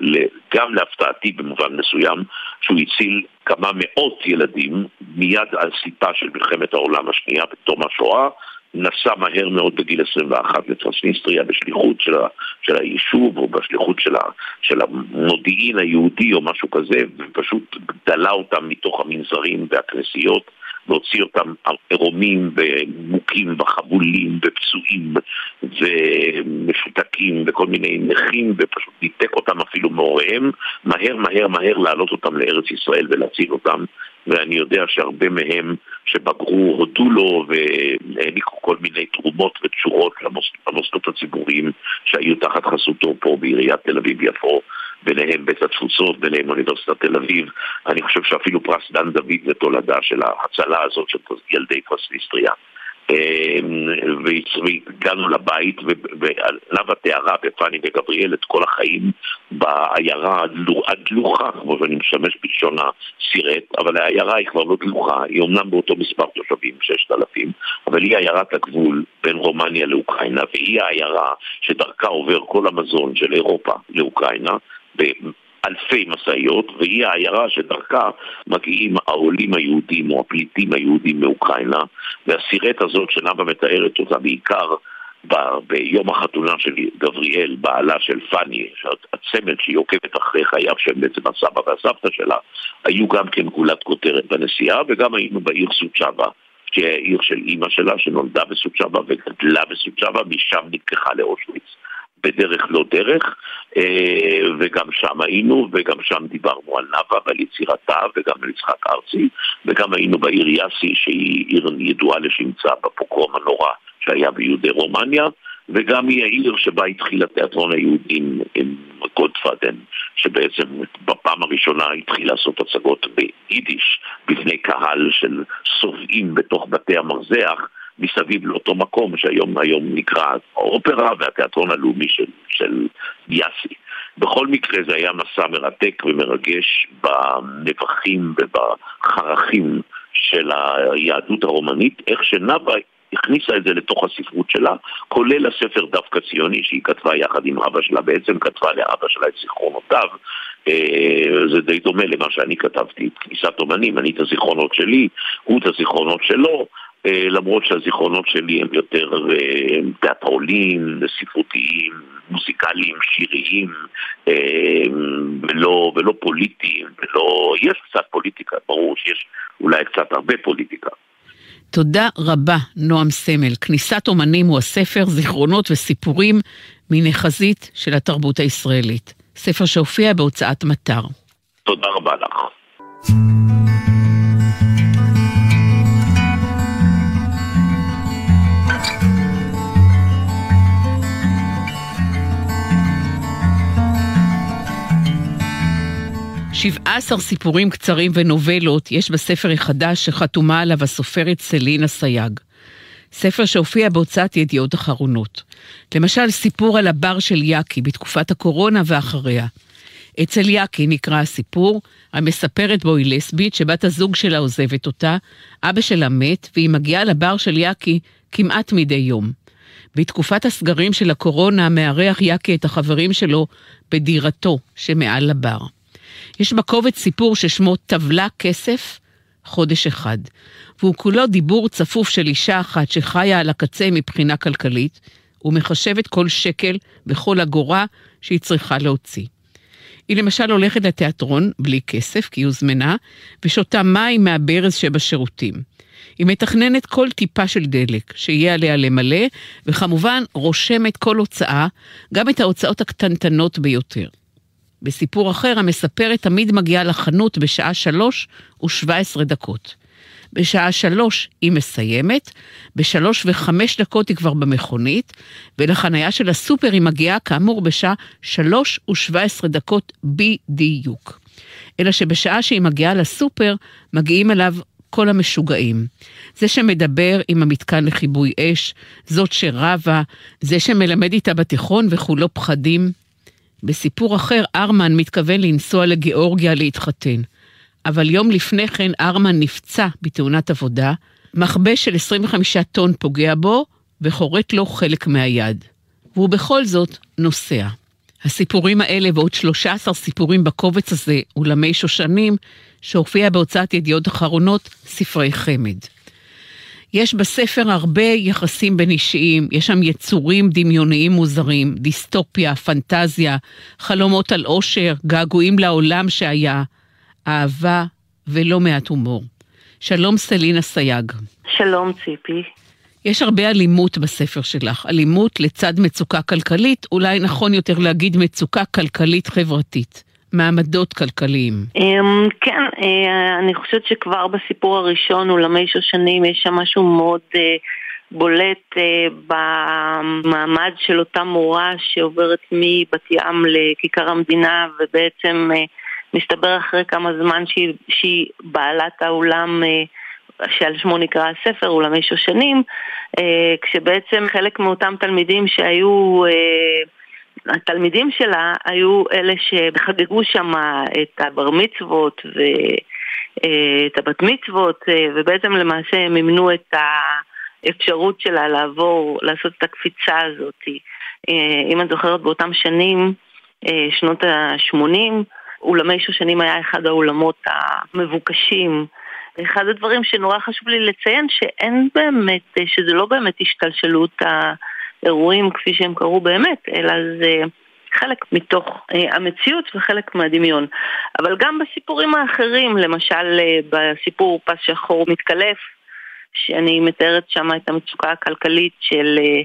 Speaker 3: גם להפתעתי במובן מסוים, שהוא הציל כמה מאות ילדים מיד על סיפה של מלחמת העולם השנייה בתום השואה, נסע מהר מאוד בגיל 21 לטרנסניסטריה בשליחות של, ה, של היישוב או בשליחות של, ה, של המודיעין היהודי או משהו כזה ופשוט דלה אותם מתוך המנזרים והכנסיות והוציא אותם עירומים ומוכים וחבולים ופצועים ומשותקים וכל מיני נכים ופשוט ניתק אותם אפילו מהוריהם מהר מהר מהר להעלות אותם לארץ ישראל ולהציל אותם. ואני יודע שהרבה מהם שבגרו הודו לו והעניקו כל מיני תרומות ותשורות למוסדות הציבוריים שהיו תחת חסותו פה בעיריית תל אביב-יפו, ביניהם בית התפוצות, ביניהם אוניברסיטת תל אביב. אני חושב שאפילו פרס דן דוד זה תולדה של ההצלה הזאת של ילדי פרסליסטריה. אמ, והגענו לבית, ועליו התארה בפאני וגבריאל את כל החיים בעיירה הדלוחה, כמו שאני משמש בלשון הסירט, אבל העיירה היא כבר לא דלוחה, היא אומנם באותו מספר תושבים, 6,000, אבל היא עיירת הגבול בין רומניה לאוקראינה, והיא העיירה שדרכה עובר כל המזון של אירופה לאוקראינה. אלפי משאיות, והיא העיירה שדרכה מגיעים העולים היהודים או הפליטים היהודים מאוקראינה, והסירט הזאת שנאווה מתארת אותה בעיקר ב- ביום החתונה של גבריאל, בעלה של פאני, הצמד שהיא עוקבת אחרי חייו של בעצם הסבא והסבתא שלה, היו גם כן גולת כותרת בנסיעה, וגם היינו בעיר סוצ'אבה. שהיא העיר של אימא שלה שנולדה בסוצ'אבה וגדלה בסוצ'אבה, משם נלקחה לאושוויץ. בדרך לא דרך, אה, וגם שם היינו, וגם שם דיברנו על נאוה ועל יצירתה, וגם על יצחק ארצי, וגם היינו בעיר יאסי, שהיא עיר ידועה לשמצה בפוגרום הנורא שהיה ביהודי רומניה, וגם היא העיר שבה התחיל התיאטרון היהודי עם גודפאדן, שבעצם בפעם הראשונה התחיל לעשות הצגות ביידיש בפני קהל של סובעים בתוך בתי המרזח, מסביב לאותו מקום שהיום היום נקרא האופרה והתיאטרון הלאומי של, של יאסי. בכל מקרה זה היה מסע מרתק ומרגש בנבחים ובחרכים של היהדות הרומנית, איך שנאווה הכניסה את זה לתוך הספרות שלה, כולל הספר דווקא ציוני שהיא כתבה יחד עם אבא שלה, בעצם כתבה לאבא שלה את זיכרונותיו. אה, זה די דומה למה שאני כתבתי, כניסת אומנים, אני את הזיכרונות שלי, הוא את הזיכרונות שלו, למרות שהזיכרונות שלי הם יותר תיאטרולים, ספרותיים, מוזיקליים, שיריים, ולא, ולא פוליטיים, ולא... יש קצת פוליטיקה, ברור שיש אולי קצת הרבה פוליטיקה.
Speaker 1: תודה רבה, נועם סמל. כניסת אומנים הוא הספר זיכרונות וסיפורים מן החזית של התרבות הישראלית. ספר שהופיע בהוצאת מטר.
Speaker 3: תודה רבה לך.
Speaker 1: שבעה עשר סיפורים קצרים ונובלות יש בספר החדש שחתומה עליו הסופרת סלינה סייג. ספר שהופיע בהוצאת ידיעות אחרונות. למשל, סיפור על הבר של יאקי בתקופת הקורונה ואחריה. אצל יאקי נקרא הסיפור, המספרת בו היא לסבית שבת הזוג שלה עוזבת אותה, אבא שלה מת, והיא מגיעה לבר של יאקי כמעט מדי יום. בתקופת הסגרים של הקורונה מארח יאקי את החברים שלו בדירתו שמעל לבר. יש בקובץ סיפור ששמו טבלה כסף, חודש אחד, והוא כולו דיבור צפוף של אישה אחת שחיה על הקצה מבחינה כלכלית, ומחשבת כל שקל וכל אגורה שהיא צריכה להוציא. היא למשל הולכת לתיאטרון בלי כסף, כי היא הוזמנה, ושותה מים מהברז שבשירותים. היא מתכננת כל טיפה של דלק שיהיה עליה למלא, וכמובן רושמת כל הוצאה, גם את ההוצאות הקטנטנות ביותר. בסיפור אחר, המספרת תמיד מגיעה לחנות בשעה שלוש ושבע עשרה דקות. בשעה שלוש היא מסיימת, בשלוש וחמש דקות היא כבר במכונית, ולחניה של הסופר היא מגיעה כאמור בשעה שלוש ושבע עשרה דקות בדיוק. אלא שבשעה שהיא מגיעה לסופר, מגיעים אליו כל המשוגעים. זה שמדבר עם המתקן לכיבוי אש, זאת שרבה, זה שמלמד איתה בתיכון וכולו פחדים. בסיפור אחר, ארמן מתכוון לנסוע לגיאורגיה להתחתן. אבל יום לפני כן ארמן נפצע בתאונת עבודה, מכבש של 25 טון פוגע בו וחורט לו חלק מהיד. והוא בכל זאת נוסע. הסיפורים האלה ועוד 13 סיפורים בקובץ הזה, אולמי שושנים, שהופיע בהוצאת ידיעות אחרונות, ספרי חמד. יש בספר הרבה יחסים בין אישיים, יש שם יצורים דמיוניים מוזרים, דיסטופיה, פנטזיה, חלומות על עושר, געגועים לעולם שהיה, אהבה ולא מעט הומור. שלום סלינה סייג.
Speaker 4: שלום ציפי.
Speaker 1: יש הרבה אלימות בספר שלך, אלימות לצד מצוקה כלכלית, אולי נכון יותר להגיד מצוקה כלכלית-חברתית. מעמדות כלכליים.
Speaker 4: אמ, כן, אה, אני חושבת שכבר בסיפור הראשון, אולמי שושנים, יש שם משהו מאוד אה, בולט אה, במעמד של אותה מורה שעוברת מבת ים לכיכר המדינה ובעצם מסתבר אחרי כמה זמן שהיא, שהיא בעלת האולם שעל שמו נקרא הספר, אולמי שושנים, כשבעצם חלק מאותם תלמידים שהיו התלמידים שלה היו אלה שחגגו שם את הבר מצוות ואת הבת מצוות, ובעצם למעשה מימנו את האפשרות שלה לעבור, לעשות את הקפיצה הזאת. אם את זוכרת, באותם שנים, שנות ה-80, אולמי שושנים היה אחד האולמות המבוקשים. אחד הדברים שנורא חשוב לי לציין שאין באמת, שזה לא באמת השתלשלות ה... אירועים כפי שהם קרו באמת, אלא זה חלק מתוך אה, המציאות וחלק מהדמיון. אבל גם בסיפורים האחרים, למשל אה, בסיפור פס שחור מתקלף, שאני מתארת שם את המצוקה הכלכלית של אה,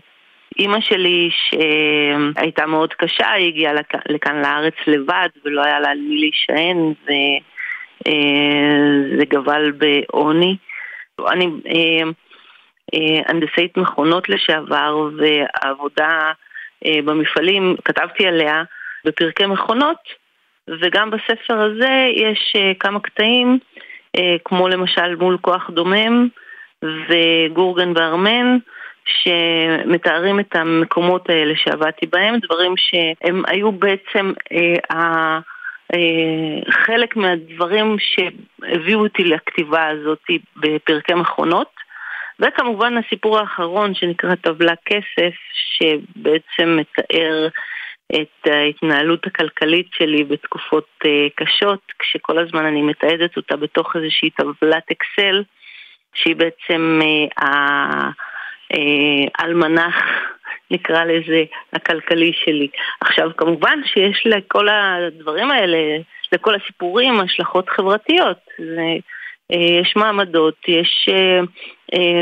Speaker 4: אימא שלי שהייתה מאוד קשה, היא הגיעה לכאן לארץ לבד ולא היה לה על מי להישען וזה גבל בעוני. אני אה, הנדסאית מכונות לשעבר והעבודה אה, במפעלים, כתבתי עליה בפרקי מכונות וגם בספר הזה יש אה, כמה קטעים כמו למשל מול כוח דומם וגורגן וארמן שמתארים את המקומות האלה שעבדתי בהם, דברים שהם היו בעצם אה, חלק מהדברים שהביאו אותי לכתיבה הזאת בפרקי מכונות. וכמובן הסיפור האחרון שנקרא טבלה כסף, שבעצם מתאר את ההתנהלות הכלכלית שלי בתקופות uh, קשות, כשכל הזמן אני מתעדת אותה בתוך איזושהי טבלת אקסל, שהיא בעצם האלמנח, (laughs) נקרא לזה, הכלכלי שלי. עכשיו, כמובן שיש לכל הדברים האלה, לכל הסיפורים, השלכות חברתיות. זה, יש מעמדות, יש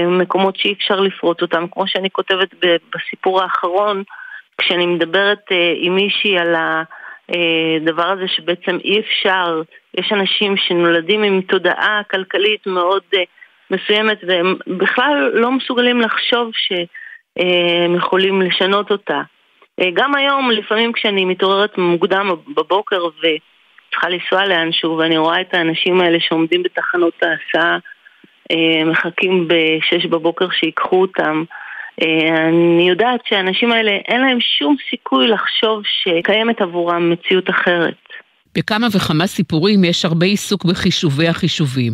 Speaker 4: מקומות שאי אפשר לפרוט אותם, כמו שאני כותבת בסיפור האחרון, כשאני מדברת עם מישהי על הדבר הזה שבעצם אי אפשר, יש אנשים שנולדים עם תודעה כלכלית מאוד מסוימת והם בכלל לא מסוגלים לחשוב שהם יכולים לשנות אותה. גם היום, לפעמים כשאני מתעוררת מוקדם בבוקר וצריכה לנסוע לאנשהו ואני רואה את האנשים האלה שעומדים בתחנות ההסעה, מחכים בשש בבוקר שיקחו אותם, אני יודעת שהאנשים האלה אין להם שום סיכוי לחשוב שקיימת עבורם מציאות אחרת.
Speaker 1: בכמה וכמה סיפורים יש הרבה עיסוק בחישובי החישובים.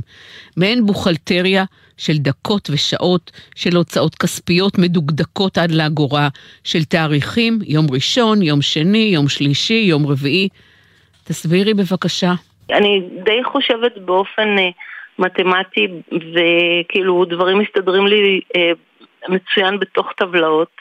Speaker 1: מעין בוכלטריה של דקות ושעות, של הוצאות כספיות מדוקדקות עד לאגורה, של תאריכים, יום ראשון, יום שני, יום שלישי, יום רביעי. תסבירי בבקשה.
Speaker 4: אני די חושבת באופן uh, מתמטי, וכאילו דברים מסתדרים לי uh, מצוין בתוך טבלאות.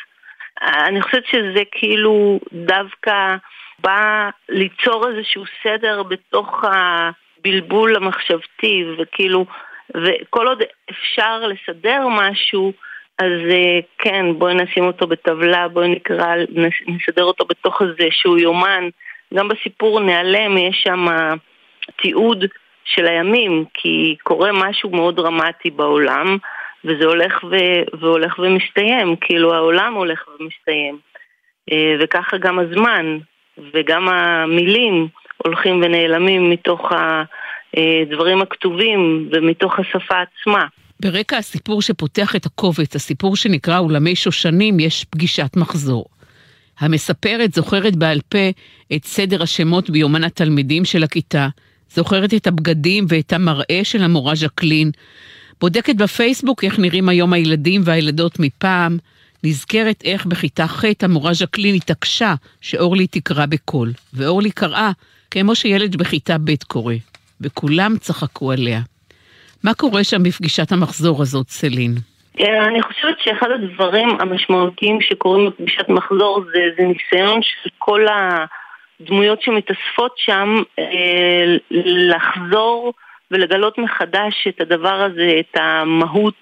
Speaker 4: אני חושבת שזה כאילו דווקא בא ליצור איזשהו סדר בתוך הבלבול המחשבתי, וכאילו, וכל עוד אפשר לסדר משהו, אז כן, בואי נשים אותו בטבלה, בואי נקרא, נסדר אותו בתוך איזשהו יומן. גם בסיפור נעלם יש שם תיעוד של הימים, כי קורה משהו מאוד דרמטי בעולם, וזה הולך, ו... והולך ומסתיים, כאילו העולם הולך ומסתיים. וככה גם הזמן, וגם המילים הולכים ונעלמים מתוך הדברים הכתובים ומתוך השפה עצמה.
Speaker 1: ברקע הסיפור שפותח את הקובץ, הסיפור שנקרא עולמי שושנים, יש פגישת מחזור. המספרת זוכרת בעל פה את סדר השמות ביומן התלמידים של הכיתה, זוכרת את הבגדים ואת המראה של המורה ז'קלין, בודקת בפייסבוק איך נראים היום הילדים והילדות מפעם, נזכרת איך בכיתה ח' המורה ז'קלין התעקשה שאורלי תקרא בקול, ואורלי קראה כמו שילד בכיתה ב' קורא, וכולם צחקו עליה. מה קורה שם בפגישת המחזור הזאת, סלין?
Speaker 4: אה, אני חושבת שאחד הדברים המשמעותיים שקורים בפגישת מחזור זה, זה ניסיון של כל הדמויות שמתאספות שם אה, לחזור ולגלות מחדש את הדבר הזה, את המהות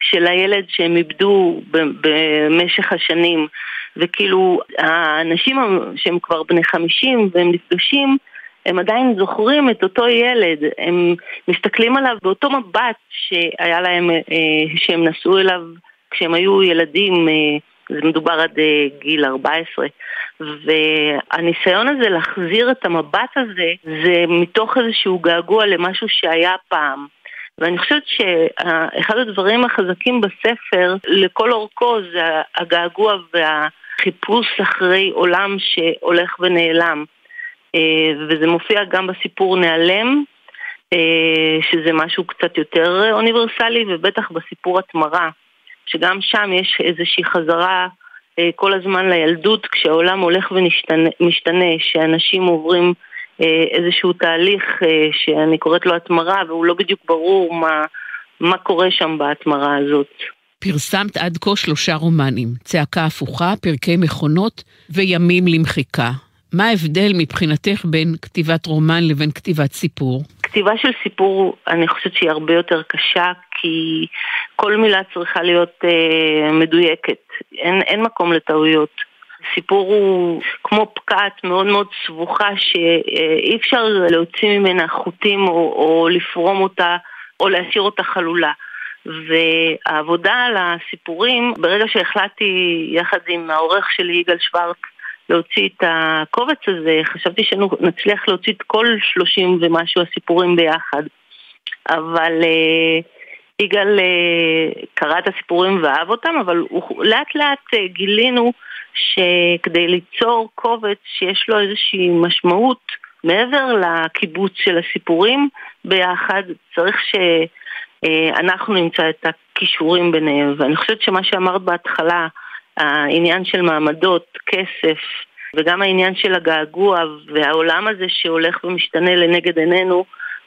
Speaker 4: של הילד שהם איבדו במשך השנים. וכאילו, האנשים שהם כבר בני חמישים והם נפגשים, הם עדיין זוכרים את אותו ילד, הם מסתכלים עליו באותו מבט שהיה להם, אה, שהם נסעו אליו כשהם היו ילדים, אה, זה מדובר עד אה, גיל 14, והניסיון הזה להחזיר את המבט הזה, זה מתוך איזשהו געגוע למשהו שהיה פעם. ואני חושבת שאחד הדברים החזקים בספר, לכל אורכו, זה הגעגוע והחיפוש אחרי עולם שהולך ונעלם. אה, וזה מופיע גם בסיפור נעלם, אה, שזה משהו קצת יותר אוניברסלי, ובטח בסיפור התמרה, שגם שם יש איזושהי חזרה אה, כל הזמן לילדות, כשהעולם הולך ומשתנה, שאנשים עוברים איזשהו תהליך שאני קוראת לו התמרה, והוא לא בדיוק ברור מה, מה קורה שם בהתמרה הזאת.
Speaker 1: פרסמת עד כה שלושה רומנים, צעקה הפוכה, פרקי מכונות וימים למחיקה. מה ההבדל מבחינתך בין כתיבת רומן לבין כתיבת סיפור?
Speaker 4: כתיבה של סיפור, אני חושבת שהיא הרבה יותר קשה, כי כל מילה צריכה להיות אה, מדויקת. אין, אין מקום לטעויות. סיפור הוא כמו פקעת מאוד מאוד סבוכה שאי אפשר להוציא ממנה חוטים או, או לפרום אותה או להשאיר אותה חלולה. והעבודה על הסיפורים, ברגע שהחלטתי יחד עם העורך שלי יגאל שוורק להוציא את הקובץ הזה, חשבתי שנצליח להוציא את כל שלושים ומשהו הסיפורים ביחד. אבל uh, יגאל uh, קרא את הסיפורים ואהב אותם, אבל הוא, לאט לאט uh, גילינו שכדי ליצור קובץ שיש לו איזושהי משמעות מעבר לקיבוץ של הסיפורים ביחד, צריך שאנחנו נמצא את הכישורים ביניהם. ואני חושבת שמה שאמרת בהתחלה, העניין של מעמדות, כסף, וגם העניין של הגעגוע והעולם הזה שהולך ומשתנה לנגד עינינו,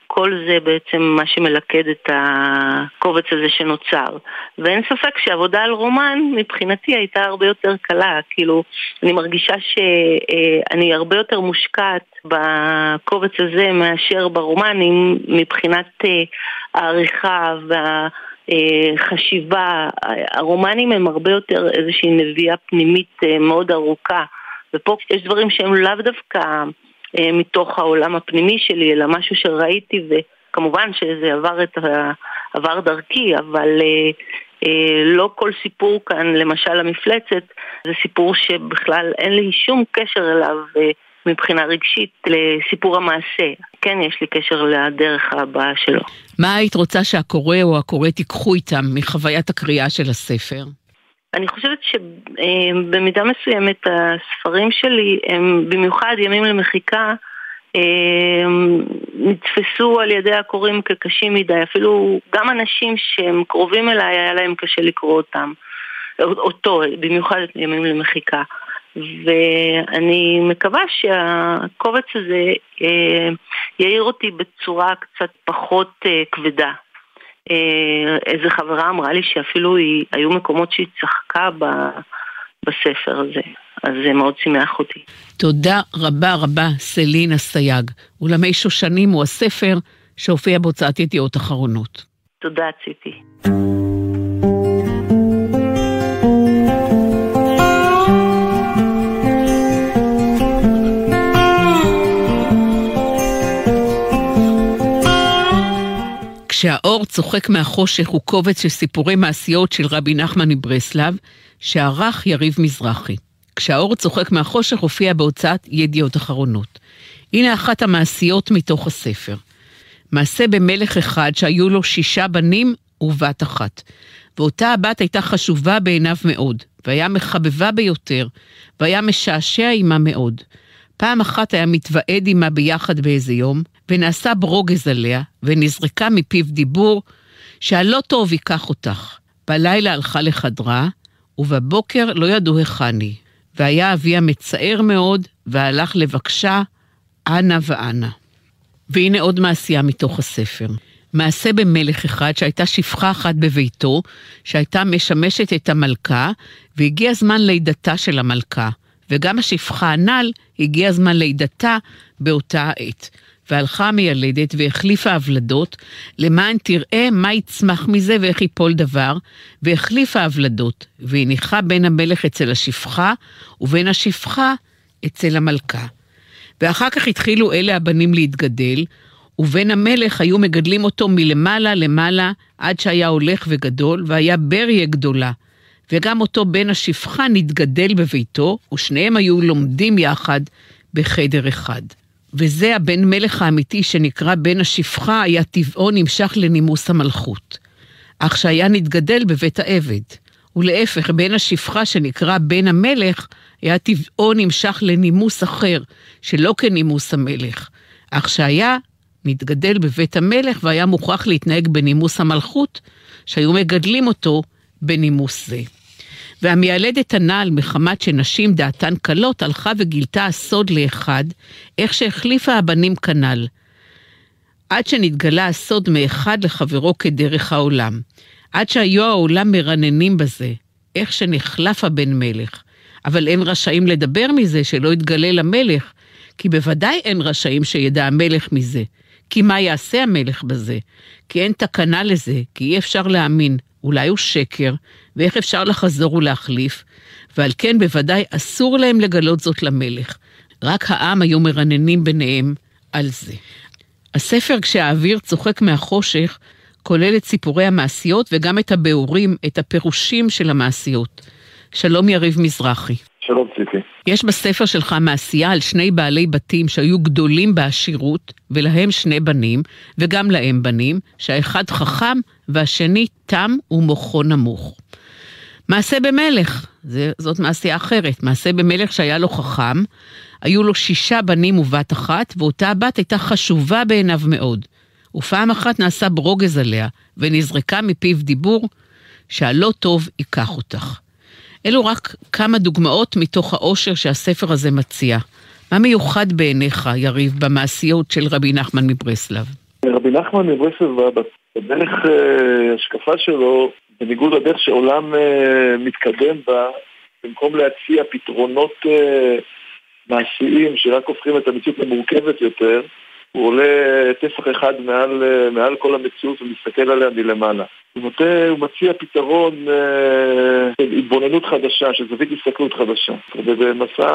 Speaker 4: כל זה בעצם מה שמלכד את הקובץ הזה שנוצר. ואין ספק שעבודה על רומן מבחינתי הייתה הרבה יותר קלה, כאילו אני מרגישה שאני הרבה יותר מושקעת בקובץ הזה מאשר ברומנים מבחינת העריכה וה... חשיבה, הרומנים הם הרבה יותר איזושהי נביאה פנימית אה, מאוד ארוכה ופה יש דברים שהם לאו דווקא אה, מתוך העולם הפנימי שלי, אלא משהו שראיתי, וכמובן שזה עבר, את. עבר דרכי, אבל אה, אה, לא כל סיפור כאן, למשל המפלצת, זה סיפור שבכלל אין לי שום קשר אליו. מבחינה רגשית לסיפור המעשה. כן, יש לי קשר לדרך הבאה שלו.
Speaker 1: מה היית רוצה שהקורא או הקורא תיקחו איתם מחוויית הקריאה של הספר?
Speaker 4: אני חושבת שבמידה מסוימת הספרים שלי הם במיוחד ימים למחיקה נתפסו על ידי הקוראים כקשים מדי, אפילו גם אנשים שהם קרובים אליי היה להם קשה לקרוא אותם, אותו, במיוחד ימים למחיקה. ואני מקווה שהקובץ הזה אה, יעיר אותי בצורה קצת פחות אה, כבדה. אה, איזה חברה אמרה לי שאפילו היא, היו מקומות שהיא צחקה ב, בספר הזה, אז זה מאוד שימח אותי.
Speaker 1: תודה רבה רבה, סלינה סייג. אולמי שושנים הוא הספר שהופיע בהוצאת ידיעות אחרונות.
Speaker 4: תודה, ציפי.
Speaker 1: כשהאור צוחק מהחושך הוא קובץ של סיפורי מעשיות של רבי נחמן מברסלב, שערך יריב מזרחי. כשהאור צוחק מהחושך הופיע בהוצאת ידיעות אחרונות. הנה אחת המעשיות מתוך הספר. מעשה במלך אחד שהיו לו שישה בנים ובת אחת. ואותה הבת הייתה חשובה בעיניו מאוד, והיה מחבבה ביותר, והיה משעשע עמה מאוד. פעם אחת היה מתוועד עמה ביחד באיזה יום, ונעשה ברוגז עליה, ונזרקה מפיו דיבור, שהלא טוב ייקח אותך. בלילה הלכה לחדרה, ובבוקר לא ידעו היכן היא. והיה אביה מצער מאוד, והלך לבקשה אנה ואנה. והנה עוד מעשייה מתוך הספר. מעשה במלך אחד שהייתה שפחה אחת בביתו, שהייתה משמשת את המלכה, והגיע זמן לידתה של המלכה. וגם השפחה הנ"ל, הגיע זמן לידתה באותה העת. והלכה המיילדת והחליפה הוולדות, למען תראה מה יצמח מזה ואיך ייפול דבר, והחליפה הוולדות, והניחה בין המלך אצל השפחה, ובין השפחה אצל המלכה. ואחר כך התחילו אלה הבנים להתגדל, ובן המלך היו מגדלים אותו מלמעלה למעלה, עד שהיה הולך וגדול, והיה בריה גדולה. וגם אותו בן השפחה נתגדל בביתו, ושניהם היו לומדים יחד בחדר אחד. וזה הבן מלך האמיתי שנקרא בן השפחה, היה טבעו נמשך לנימוס המלכות. אך שהיה נתגדל בבית העבד. ולהפך, בן השפחה שנקרא בן המלך, היה טבעו נמשך לנימוס אחר, שלא כנימוס המלך. אך שהיה נתגדל בבית המלך והיה מוכרח להתנהג בנימוס המלכות, שהיו מגדלים אותו בנימוס זה. והמיילדת הנעל מחמת שנשים דעתן קלות, הלכה וגילתה הסוד לאחד, איך שהחליפה הבנים כנ"ל. עד שנתגלה הסוד מאחד לחברו כדרך העולם. עד שהיו העולם מרננים בזה, איך שנחלף הבן מלך. אבל אין רשאים לדבר מזה שלא יתגלה למלך, כי בוודאי אין רשאים שידע המלך מזה. כי מה יעשה המלך בזה? כי אין תקנה לזה, כי אי אפשר להאמין. אולי הוא שקר, ואיך אפשר לחזור ולהחליף, ועל כן בוודאי אסור להם לגלות זאת למלך. רק העם היו מרננים ביניהם על זה. הספר "כשהאוויר צוחק מהחושך" כולל את סיפורי המעשיות וגם את הביאורים, את הפירושים של המעשיות. שלום יריב מזרחי.
Speaker 5: שלום ציפי.
Speaker 1: יש בספר שלך מעשייה על שני בעלי בתים שהיו גדולים בעשירות, ולהם שני בנים, וגם להם בנים, שהאחד חכם והשני תם ומוחו נמוך. מעשה במלך, זה, זאת מעשייה אחרת. מעשה במלך שהיה לו חכם, היו לו שישה בנים ובת אחת, ואותה הבת הייתה חשובה בעיניו מאוד. ופעם אחת נעשה ברוגז עליה, ונזרקה מפיו דיבור שהלא טוב ייקח אותך. אלו רק כמה דוגמאות מתוך העושר שהספר הזה מציע. מה מיוחד בעיניך, יריב, במעשיות של רבי נחמן מברסלב?
Speaker 5: רבי נחמן מברסלב, בדרך השקפה שלו, בניגוד לדרך שעולם מתקדם בה, במקום להציע פתרונות מעשיים שרק הופכים את המציאות למורכבת יותר, הוא עולה טפח אחד מעל, מעל כל המציאות ומסתכל עליה מלמעלה. הוא, נוטה, הוא מציע פתרון אה, התבוננות חדשה, של זווית הסתכלות חדשה. ובמסע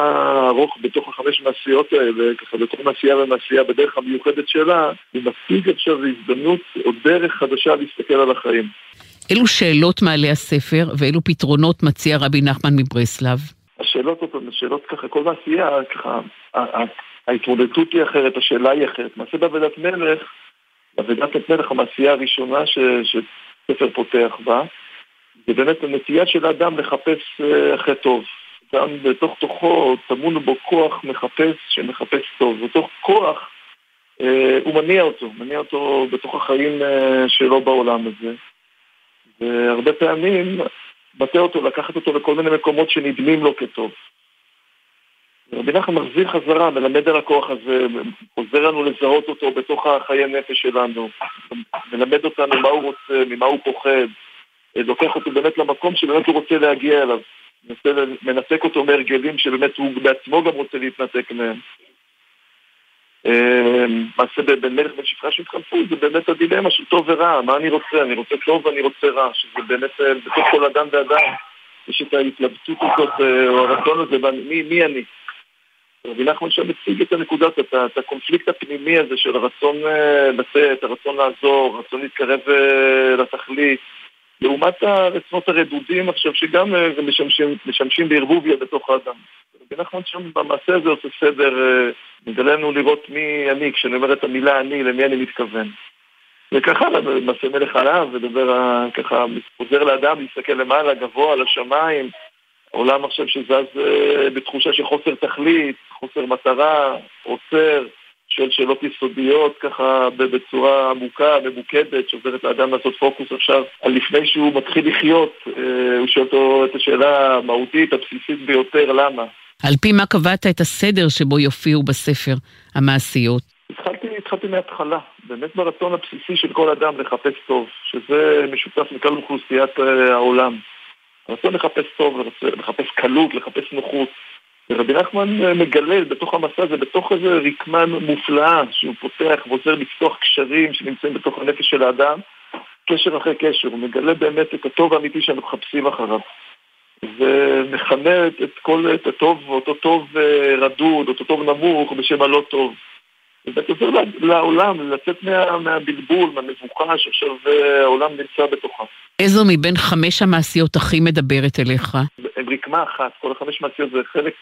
Speaker 5: ארוך בתוך החמש מעשיות האלה, ככה בתוך מעשייה ומעשייה בדרך המיוחדת שלה, היא משיג עכשיו הזדמנות או דרך חדשה להסתכל על החיים.
Speaker 1: אילו שאלות מעלה הספר ואילו פתרונות מציע רבי נחמן מברסלב?
Speaker 5: השאלות, השאלות ככה, כל מעשייה, ככה, ההתמודדות היא אחרת, השאלה היא אחרת. מעשה בעבודת מלך, בעבודת מלך המעשייה הראשונה ש, שספר פותח בה, זה באמת הנטייה של האדם לחפש אה, אחרי טוב. גם בתוך תוכו טמון בו כוח מחפש שמחפש טוב. בתוך כוח אה, הוא מניע אותו, מניע אותו בתוך החיים אה, שלו בעולם הזה. והרבה פעמים מטה אותו, לקחת אותו לכל מיני מקומות שנדמים לו כטוב. רבי נחמן מחזיר חזרה, מלמד על הכוח הזה, עוזר לנו לזהות אותו בתוך החיי נפש שלנו, מלמד אותנו מה הוא רוצה, ממה הוא פוחד, לוקח אותו באמת למקום שבאמת הוא רוצה להגיע אליו, מנתק אותו מהרגלים שבאמת הוא בעצמו גם רוצה להתנתק מהם. אמ, מעשה בין מלך בין שפחה שהתחלפו זה באמת הדילמה של טוב ורע, מה אני רוצה, אני רוצה טוב ואני רוצה רע, שזה באמת אה, בתוך כל אדם ואדם יש את ההתלבטות הזאת אה, או הרצון הזה, מי אני? רבי נחמן שם מציג את הנקודת, את, את הקונפליקט הפנימי הזה של הרצון אה, לצאת, הרצון לעזור, הרצון להתקרב לתכלית, לעומת הרצונות הרדודים עכשיו שגם משמשים, משמשים בערבוביה בתוך האדם. רבי נחמן שם במעשה הזה עושה סדר, מגלה לנו לראות מי אני, כשאני אומר את המילה אני, למי אני מתכוון. וככה מעשה מלך עליו, ודבר ככה, עוזר לאדם להסתכל למעלה, גבוה, לשמיים, עולם עכשיו שזז אה, בתחושה של חוסר תכלית, חוסר מטרה, עוצר, שואל שאלות יסודיות ככה בצורה עמוקה, ממוקדת, שעוזרת לאדם לעשות פוקוס עכשיו על לפני שהוא מתחיל לחיות, אה, הוא שואל אותו את השאלה המהותית, הבסיסית ביותר, למה?
Speaker 1: על פי מה קבעת את הסדר שבו יופיעו בספר המעשיות?
Speaker 5: התחלתי, התחלתי מההתחלה, באמת ברצון הבסיסי של כל אדם לחפש טוב, שזה משותף מכלל אוכלוסיית אה, העולם. הרצון לחפש טוב, לחפש קלות, לחפש נוחות. ורבי נחמן אה, מגלה בתוך המסע הזה, בתוך איזה רקמה מופלאה שהוא פותח ועוזר לפתוח קשרים שנמצאים בתוך הנפש של האדם, קשר אחרי קשר, הוא מגלה באמת את הטוב האמיתי שאנחנו מחפשים אחריו. ומכנה את כל, את הטוב, אותו טוב אה, רדוד, אותו טוב נמוך בשם הלא טוב. ובאמת עוזר לעולם לצאת מה, מהבלבול, מהמבוכה שעכשיו אה, העולם נמצא בתוכה.
Speaker 1: איזו מבין חמש המעשיות הכי מדברת אליך?
Speaker 5: הם רקמה אחת, כל החמש מעשיות זה חלק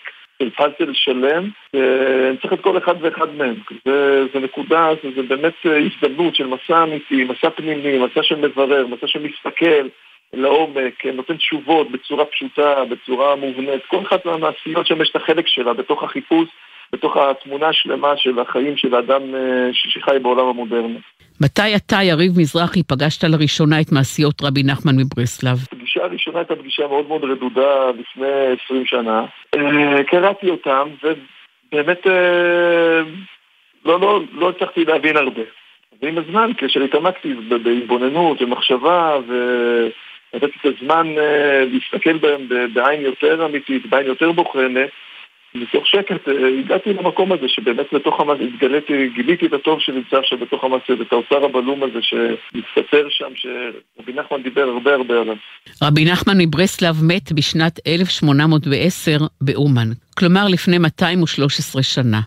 Speaker 5: של פאזל שלם, ואני צריך את כל אחד ואחד מהם. זה, זה נקודה, זה, זה באמת אה, הזדמנות של מסע אמיתי, מסע פנימי, מסע של מברר, מסע של מסתכל. לעומק, נותן תשובות בצורה פשוטה, בצורה מובנית. כל אחת מהמעשיות שם יש את החלק שלה בתוך החיפוש, בתוך התמונה השלמה של החיים של האדם אה, שחי בעולם המודרני.
Speaker 1: מתי אתה, יריב מזרחי, פגשת לראשונה את מעשיות רבי נחמן מברסלב?
Speaker 5: הפגישה הראשונה הייתה פגישה מאוד מאוד רדודה לפני 20 שנה. אה, קראתי אותם, ובאמת אה, לא, לא, לא הצלחתי להבין הרבה. ועם הזמן, כאשר התעמקתי בהתבוננות ומחשבה ו... לתת את הזמן אה, להסתכל בהם בעין יותר אמיתית, בעין יותר בוחנת, מתוך שקט אה, הגעתי למקום הזה שבאמת בתוך המעשה, התגליתי, גיליתי את הטוב שנמצא עכשיו בתוך המעשה, ואת האוצר הבלום הזה שמסתתר שם, שרבי נחמן דיבר הרבה הרבה עליו.
Speaker 1: רבי נחמן מברסלב מת בשנת 1810 באומן, כלומר לפני 213 שנה.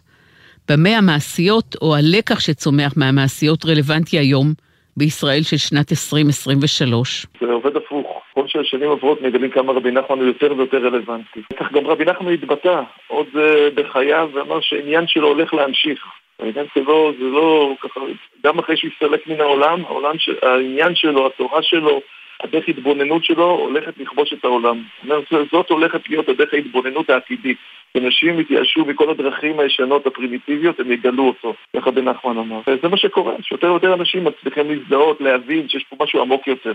Speaker 1: במה המעשיות או הלקח שצומח מהמעשיות רלוונטי היום בישראל של שנת 2023?
Speaker 5: זה עובד הפוך. כל שהשנים עוברות מגלים כמה רבי נחמן הוא יותר ויותר רלוונטי. כך גם רבי נחמן התבטא עוד uh, בחייו ואמר שהעניין שלו הולך להמשיך. העניין שלו זה לא ככה, גם אחרי שהוא הסתלק מן העולם, העולם ש... העניין שלו, התורה שלו, הדרך התבוננות שלו הולכת לכבוש את העולם. זאת הולכת להיות הדרך ההתבוננות העתידית. אנשים יתייאשו מכל הדרכים הישנות הפרימיטיביות, הם יגלו אותו, ככה בן נחמן אמר. וזה מה שקורה, שיותר ויותר אנשים מצליחים להזדהות, להבין שיש פה משהו עמוק יותר.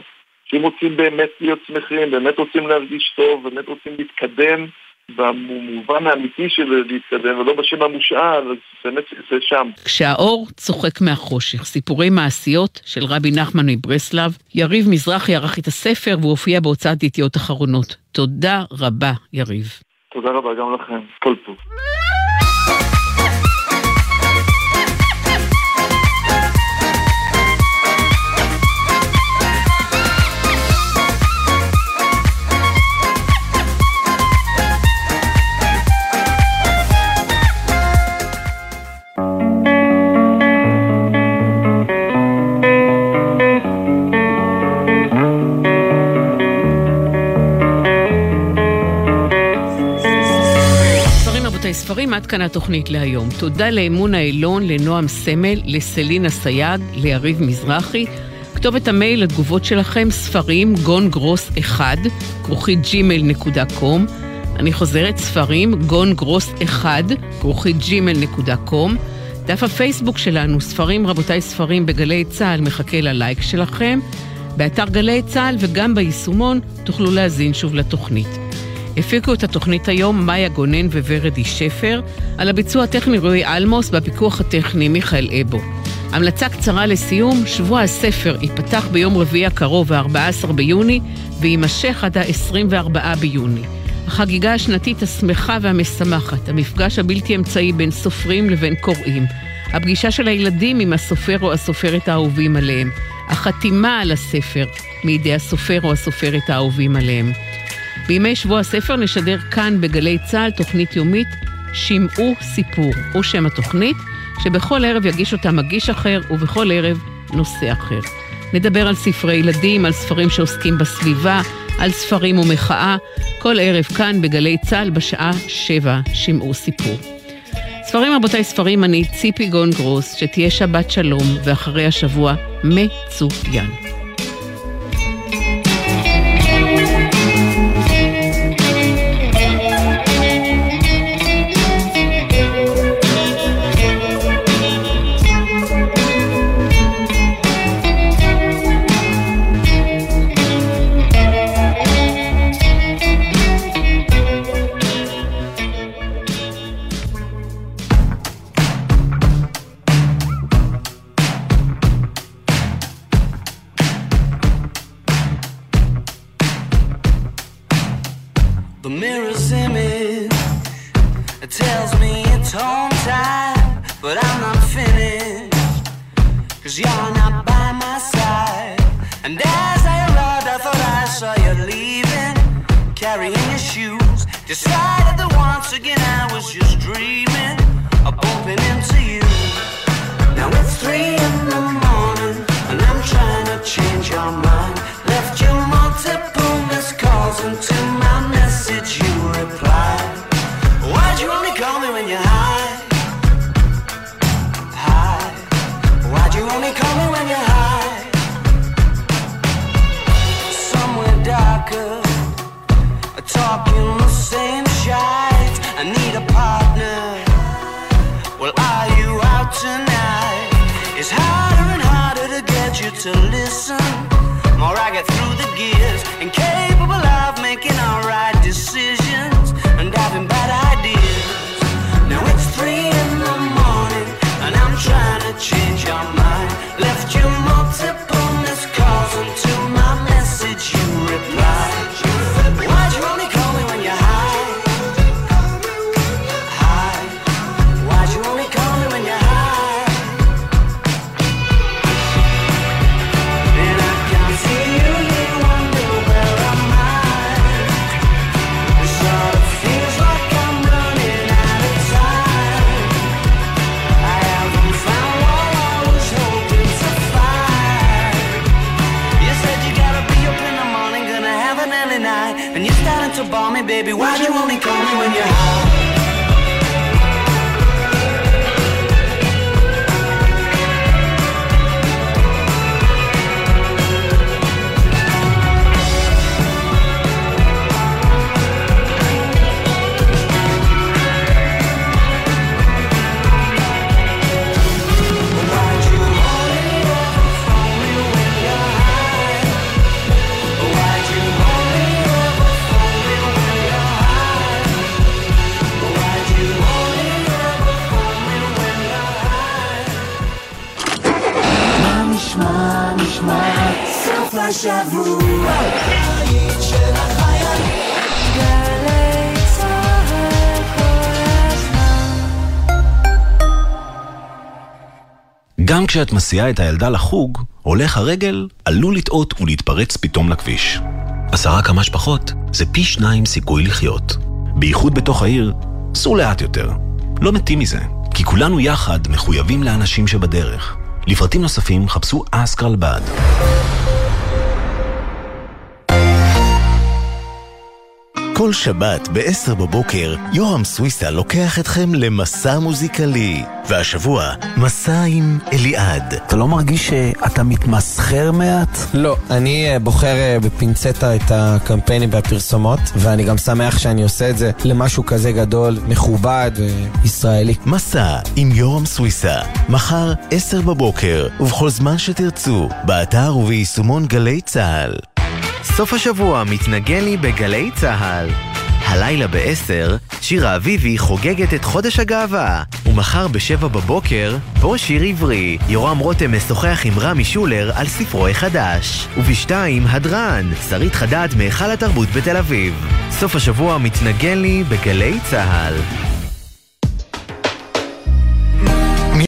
Speaker 5: שאם רוצים באמת להיות שמחים, באמת רוצים להרגיש טוב, באמת רוצים להתקדם, במובן האמיתי של להתקדם, ולא בשם המושאל, אז באמת זה שם.
Speaker 1: כשהאור צוחק מהחושך, סיפורי מעשיות של רבי נחמן מברסלב, יריב מזרחי ערך את הספר והוא הופיע בהוצאת ידיעות אחרונות. תודה רבה, יריב.
Speaker 5: תודה רבה גם לכם, כל טוב.
Speaker 1: ספרים, עד כאן התוכנית להיום. תודה לאמונה אילון, לנועם סמל, לסלינה סייג, ליריב מזרחי. כתובת המייל לתגובות שלכם, ספרים, גון גרוס 1, כרוכית com. אני חוזרת, ספרים, גון גרוס 1, כרוכית com. דף הפייסבוק שלנו, ספרים רבותיי ספרים בגלי צה"ל, מחכה ללייק שלכם. באתר גלי צה"ל וגם ביישומון תוכלו להאזין שוב לתוכנית. הפיקו את התוכנית היום מאיה גונן וורדי שפר, על הביצוע הטכני רועי אלמוס והפיקוח הטכני מיכאל אבו. המלצה קצרה לסיום, שבוע הספר ייפתח ביום רביעי הקרוב, ה-14 ביוני, ויימשך עד ה-24 ביוני. החגיגה השנתית השמחה והמשמחת, המפגש הבלתי אמצעי בין סופרים לבין קוראים, הפגישה של הילדים עם הסופר או הסופרת האהובים עליהם, החתימה על הספר מידי הסופר או הסופרת האהובים עליהם. בימי שבוע הספר נשדר כאן בגלי צה"ל תוכנית יומית שמעו סיפור, הוא שם התוכנית, שבכל ערב יגיש אותה מגיש אחר ובכל ערב נושא אחר. נדבר על ספרי ילדים, על ספרים שעוסקים בסביבה, על ספרים ומחאה, כל ערב כאן בגלי צה"ל בשעה שבע שמעו סיפור. ספרים רבותיי ספרים, אני ציפי גון גרוס, שתהיה שבת שלום ואחרי השבוע מצוין.
Speaker 6: השבוע
Speaker 7: גם כשאת מסיעה את הילדה לחוג, הולך הרגל עלול לטעות ולהתפרץ פתאום לכביש. עשרה כמה שפחות זה פי שניים סיכוי לחיות. בייחוד בתוך העיר, סעו לאט יותר. לא מתים מזה, כי כולנו יחד מחויבים לאנשים שבדרך. לפרטים נוספים חפשו אסקרלבד.
Speaker 8: כל שבת ב-10 בבוקר, יורם סוויסה לוקח אתכם למסע מוזיקלי. והשבוע, מסע עם אליעד.
Speaker 9: אתה לא מרגיש שאתה מתמסחר מעט?
Speaker 10: לא, אני אה, בוחר אה, בפינצטה את הקמפיינים והפרסומות, ואני גם שמח שאני עושה את זה למשהו כזה גדול, מכובד וישראלי.
Speaker 8: מסע עם יורם סוויסה, מחר 10 בבוקר, ובכל זמן שתרצו, באתר וביישומון גלי צה"ל. סוף השבוע מתנגן לי בגלי צה"ל. הלילה ב-10, שירה אביבי חוגגת את חודש הגאווה. ומחר ב-7 בבוקר, פה שיר עברי. יורם רותם משוחח עם רמי שולר על ספרו החדש. וב-2, הדרן, שרית חדד מהיכל התרבות בתל אביב. סוף השבוע מתנגן לי בגלי צה"ל.